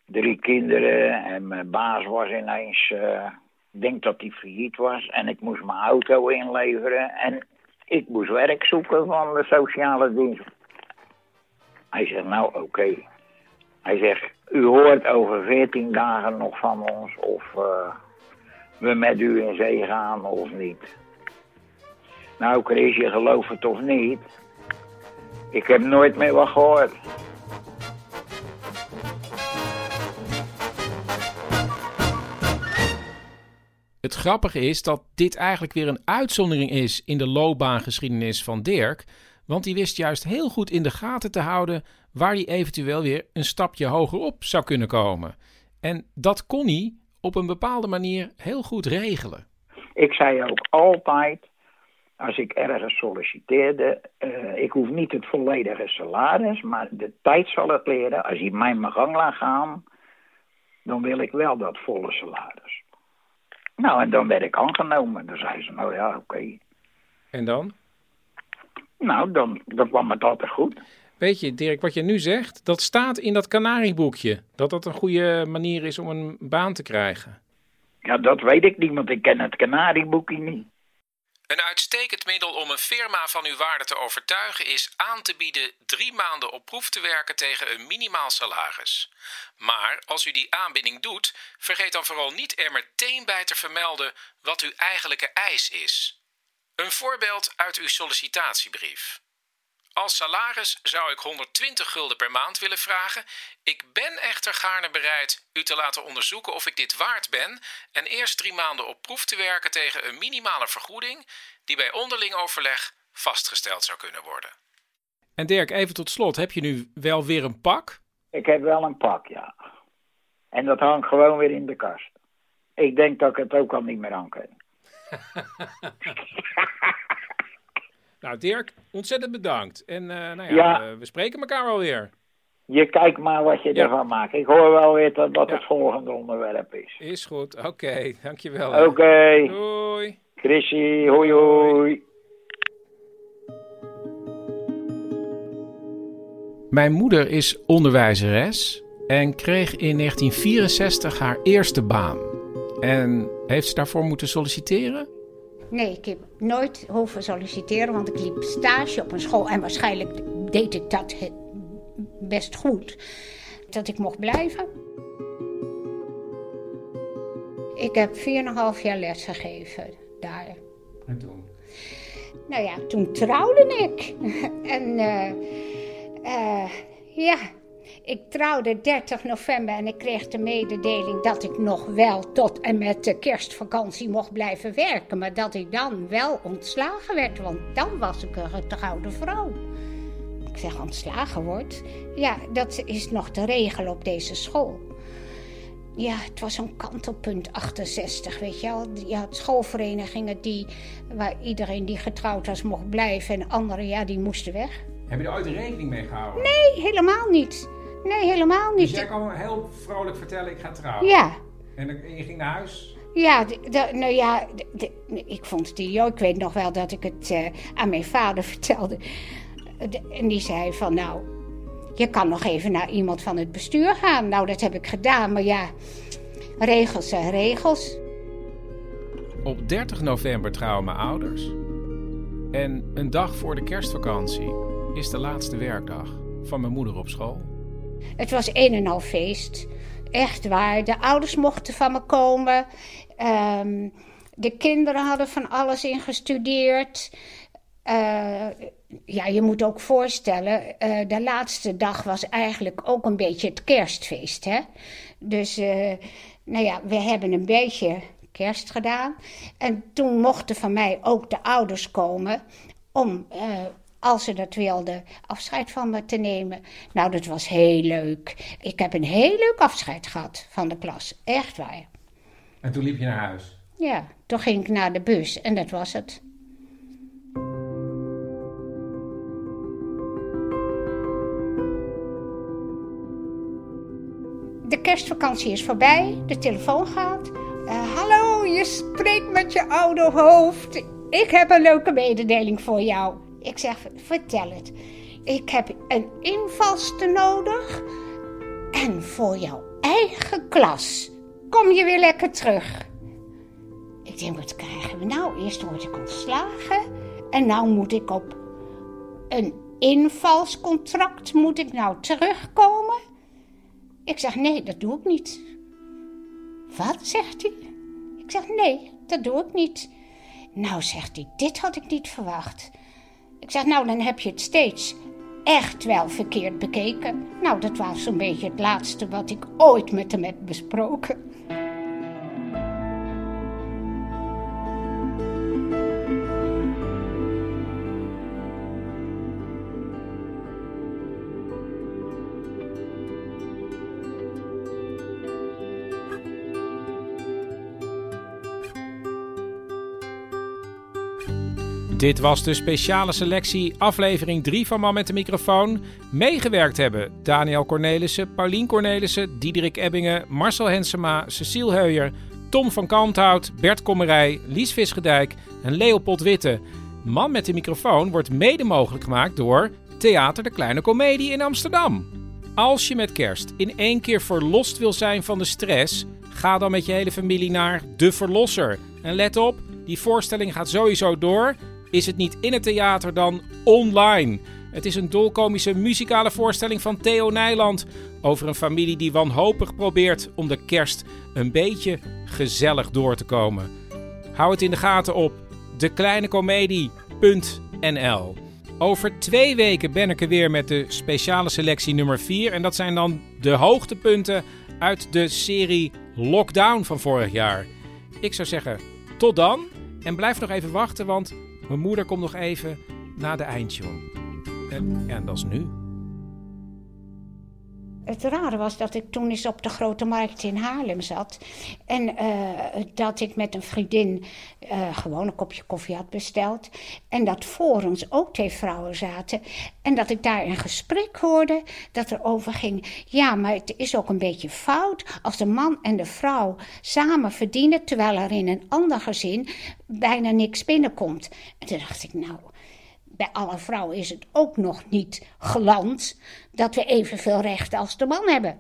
S23: drie kinderen en mijn baas was ineens... Ik denk dat hij failliet was en ik moest mijn auto inleveren. En ik moest werk zoeken van de sociale dienst. Hij zegt, nou oké. Hij zegt, u hoort over veertien dagen nog van ons of... Uh, we met u in zee gaan of niet. Nou, Chris, je gelooft het of niet. Ik heb nooit meer wat gehoord.
S3: Het grappige is dat dit eigenlijk weer een uitzondering is in de loopbaangeschiedenis van Dirk. Want hij wist juist heel goed in de gaten te houden waar hij eventueel weer een stapje hoger op zou kunnen komen. En dat kon hij op een bepaalde manier heel goed regelen.
S23: Ik zei ook altijd, als ik ergens solliciteerde, uh, ik hoef niet het volledige salaris, maar de tijd zal het leren. Als je mij mijn gang laat gaan, dan wil ik wel dat volle salaris. Nou, en dan werd ik aangenomen. Dan zei ze, nou ja, oké. Okay.
S3: En dan?
S23: Nou, dan, dan kwam het altijd goed.
S3: Weet je, Dirk, wat je nu zegt, dat staat in dat kanarieboekje. Dat dat een goede manier is om een baan te krijgen.
S23: Ja, dat weet ik niet, want ik ken het kanarieboekje niet.
S3: Een uitstekend middel om een firma van uw waarde te overtuigen is aan te bieden drie maanden op proef te werken tegen een minimaal salaris. Maar als u die aanbieding doet, vergeet dan vooral niet er meteen bij te vermelden wat uw eigenlijke eis is. Een voorbeeld uit uw sollicitatiebrief. Als salaris zou ik 120 gulden per maand willen vragen. Ik ben echter gaarne bereid u te laten onderzoeken of ik dit waard ben en eerst drie maanden op proef te werken tegen een minimale vergoeding die bij onderling overleg vastgesteld zou kunnen worden. En Dirk, even tot slot, heb je nu wel weer een pak?
S23: Ik heb wel een pak, ja. En dat hangt gewoon weer in de kast. Ik denk dat ik het ook al niet meer aan kan.
S3: Nou, Dirk, ontzettend bedankt. En eh, nou ja,
S23: Ja.
S3: we spreken elkaar wel weer.
S23: Je kijkt maar wat je
S3: Ja.
S23: ervan maakt. Ik hoor wel weer dat wat het volgende onderwerp is.
S3: Is goed. Oké, dankjewel. hè.
S23: Oké.
S3: Doei.
S23: Chrissy, hoi hoi.
S3: Mijn moeder is onderwijzeres en kreeg in 1964 haar eerste baan. En heeft ze daarvoor moeten solliciteren?
S22: Nee, ik heb nooit hoeven solliciteren, want ik liep stage op een school. En waarschijnlijk deed ik dat best goed. Dat ik mocht blijven. Ik heb 4,5 jaar les gegeven daar.
S3: En toen?
S22: Nou ja, toen trouwde ik. en eh, eh, ja, ik trouwde 30 november en ik kreeg de mededeling dat ik nog wel tot en met de kerstvakantie mocht blijven werken. Maar dat ik dan wel ontslagen werd, want dan was ik een getrouwde vrouw. Ik zeg ontslagen wordt. Ja, dat is nog de regel op deze school. Ja, het was zo'n kantelpunt 68, weet je wel. Je had schoolverenigingen die, waar iedereen die getrouwd was mocht blijven en anderen, ja, die moesten weg.
S3: Heb je er ooit rekening mee gehouden?
S22: Nee, helemaal niet. Nee, helemaal
S3: Dus
S22: niet.
S3: jij kan heel vrolijk vertellen, ik ga trouwen.
S22: Ja.
S3: En je ging naar huis?
S22: Ja, de- de- nou ja, de- de- ik vond het idioot. Ik weet nog wel dat ik het eh, aan mijn vader vertelde. De- en die zei van, nou, je kan nog even naar iemand van het bestuur gaan. Nou, dat heb ik gedaan, maar ja, regels zijn regels.
S3: Op 30 november trouwen mijn ouders. En een dag voor de kerstvakantie is de laatste werkdag van mijn moeder op school.
S22: Het was een en al feest. Echt waar. De ouders mochten van me komen. Ehm, de kinderen hadden van alles ingestudeerd. Eh, ja, je moet ook voorstellen, eh, de laatste dag was eigenlijk ook een beetje het kerstfeest. Hè? Dus, eh, nou ja, we hebben een beetje kerst gedaan. En toen mochten van mij ook de ouders komen om, als ze dat wilden, afscheid van me te nemen. Nou, dat was heel leuk. Ik heb een heel leuk afscheid gehad van de klas. Echt waar.
S3: En toen liep je naar huis.
S22: Ja, toen ging ik naar de bus en dat was het. De kerstvakantie is voorbij, de telefoon gaat. Eh, hallo, je spreekt met je oude hoofd. Ik heb een leuke mededeling voor jou. Ik zeg, vertel het. Ik heb een invalste nodig. En voor jouw eigen klas. Kom je weer lekker terug. Ik denk, wat krijgen we nou? Eerst word ik ontslagen. En nou moet ik op een invalscontract moet ik nou terugkomen. Ik zeg, nee, dat doe ik niet. Wat, zegt hij? Ik zeg, nee, dat doe ik niet. Nou, zegt hij, dit had ik niet verwacht. Ik zeg, nou, dan heb je het steeds echt wel verkeerd bekeken. Nou, dat was zo'n beetje het laatste wat ik ooit met hem heb besproken.
S3: Dit was de speciale selectie, aflevering 3 van Man met de microfoon. Meegewerkt hebben Daniel Cornelissen, Paulien Cornelissen, Diederik Ebbingen, Marcel Hensema, Cecile Heuyer, Tom van Kalmthout, Bert Kommerij, Lies Visgedijk en Leopold Witte. Man met de microfoon wordt mede mogelijk gemaakt door Theater de Kleine Comedie in Amsterdam. Als je met kerst in één keer verlost wil zijn van de stress, ga dan met je hele familie naar De Verlosser. En let op, die voorstelling gaat sowieso door. Is het niet in het theater dan online? Het is een dolkomische muzikale voorstelling van Theo Nijland over een familie die wanhopig probeert om de kerst een beetje gezellig door te komen. Hou het in de gaten op dekleinecomedie.nl. Over twee weken ben ik er weer met de speciale selectie nummer 4. En dat zijn dan de hoogtepunten uit de serie Lockdown van vorig jaar. Ik zou zeggen, tot dan. En blijf nog even wachten, want mijn moeder komt nog even na de eindtune. En, en dat is nu.
S22: Het rare was dat ik toen eens op de Grote Markt in Haarlem zat. En uh, dat ik met een vriendin uh, gewoon een kopje koffie had besteld. En dat voor ons ook twee vrouwen zaten. En dat ik daar een gesprek hoorde dat er over ging. Ja, maar het is ook een beetje fout als de man en de vrouw samen verdienen. terwijl er in een ander gezin bijna niks binnenkomt. En toen dacht ik, nou bij alle vrouwen is het ook nog niet geland dat we evenveel rechten als de man hebben.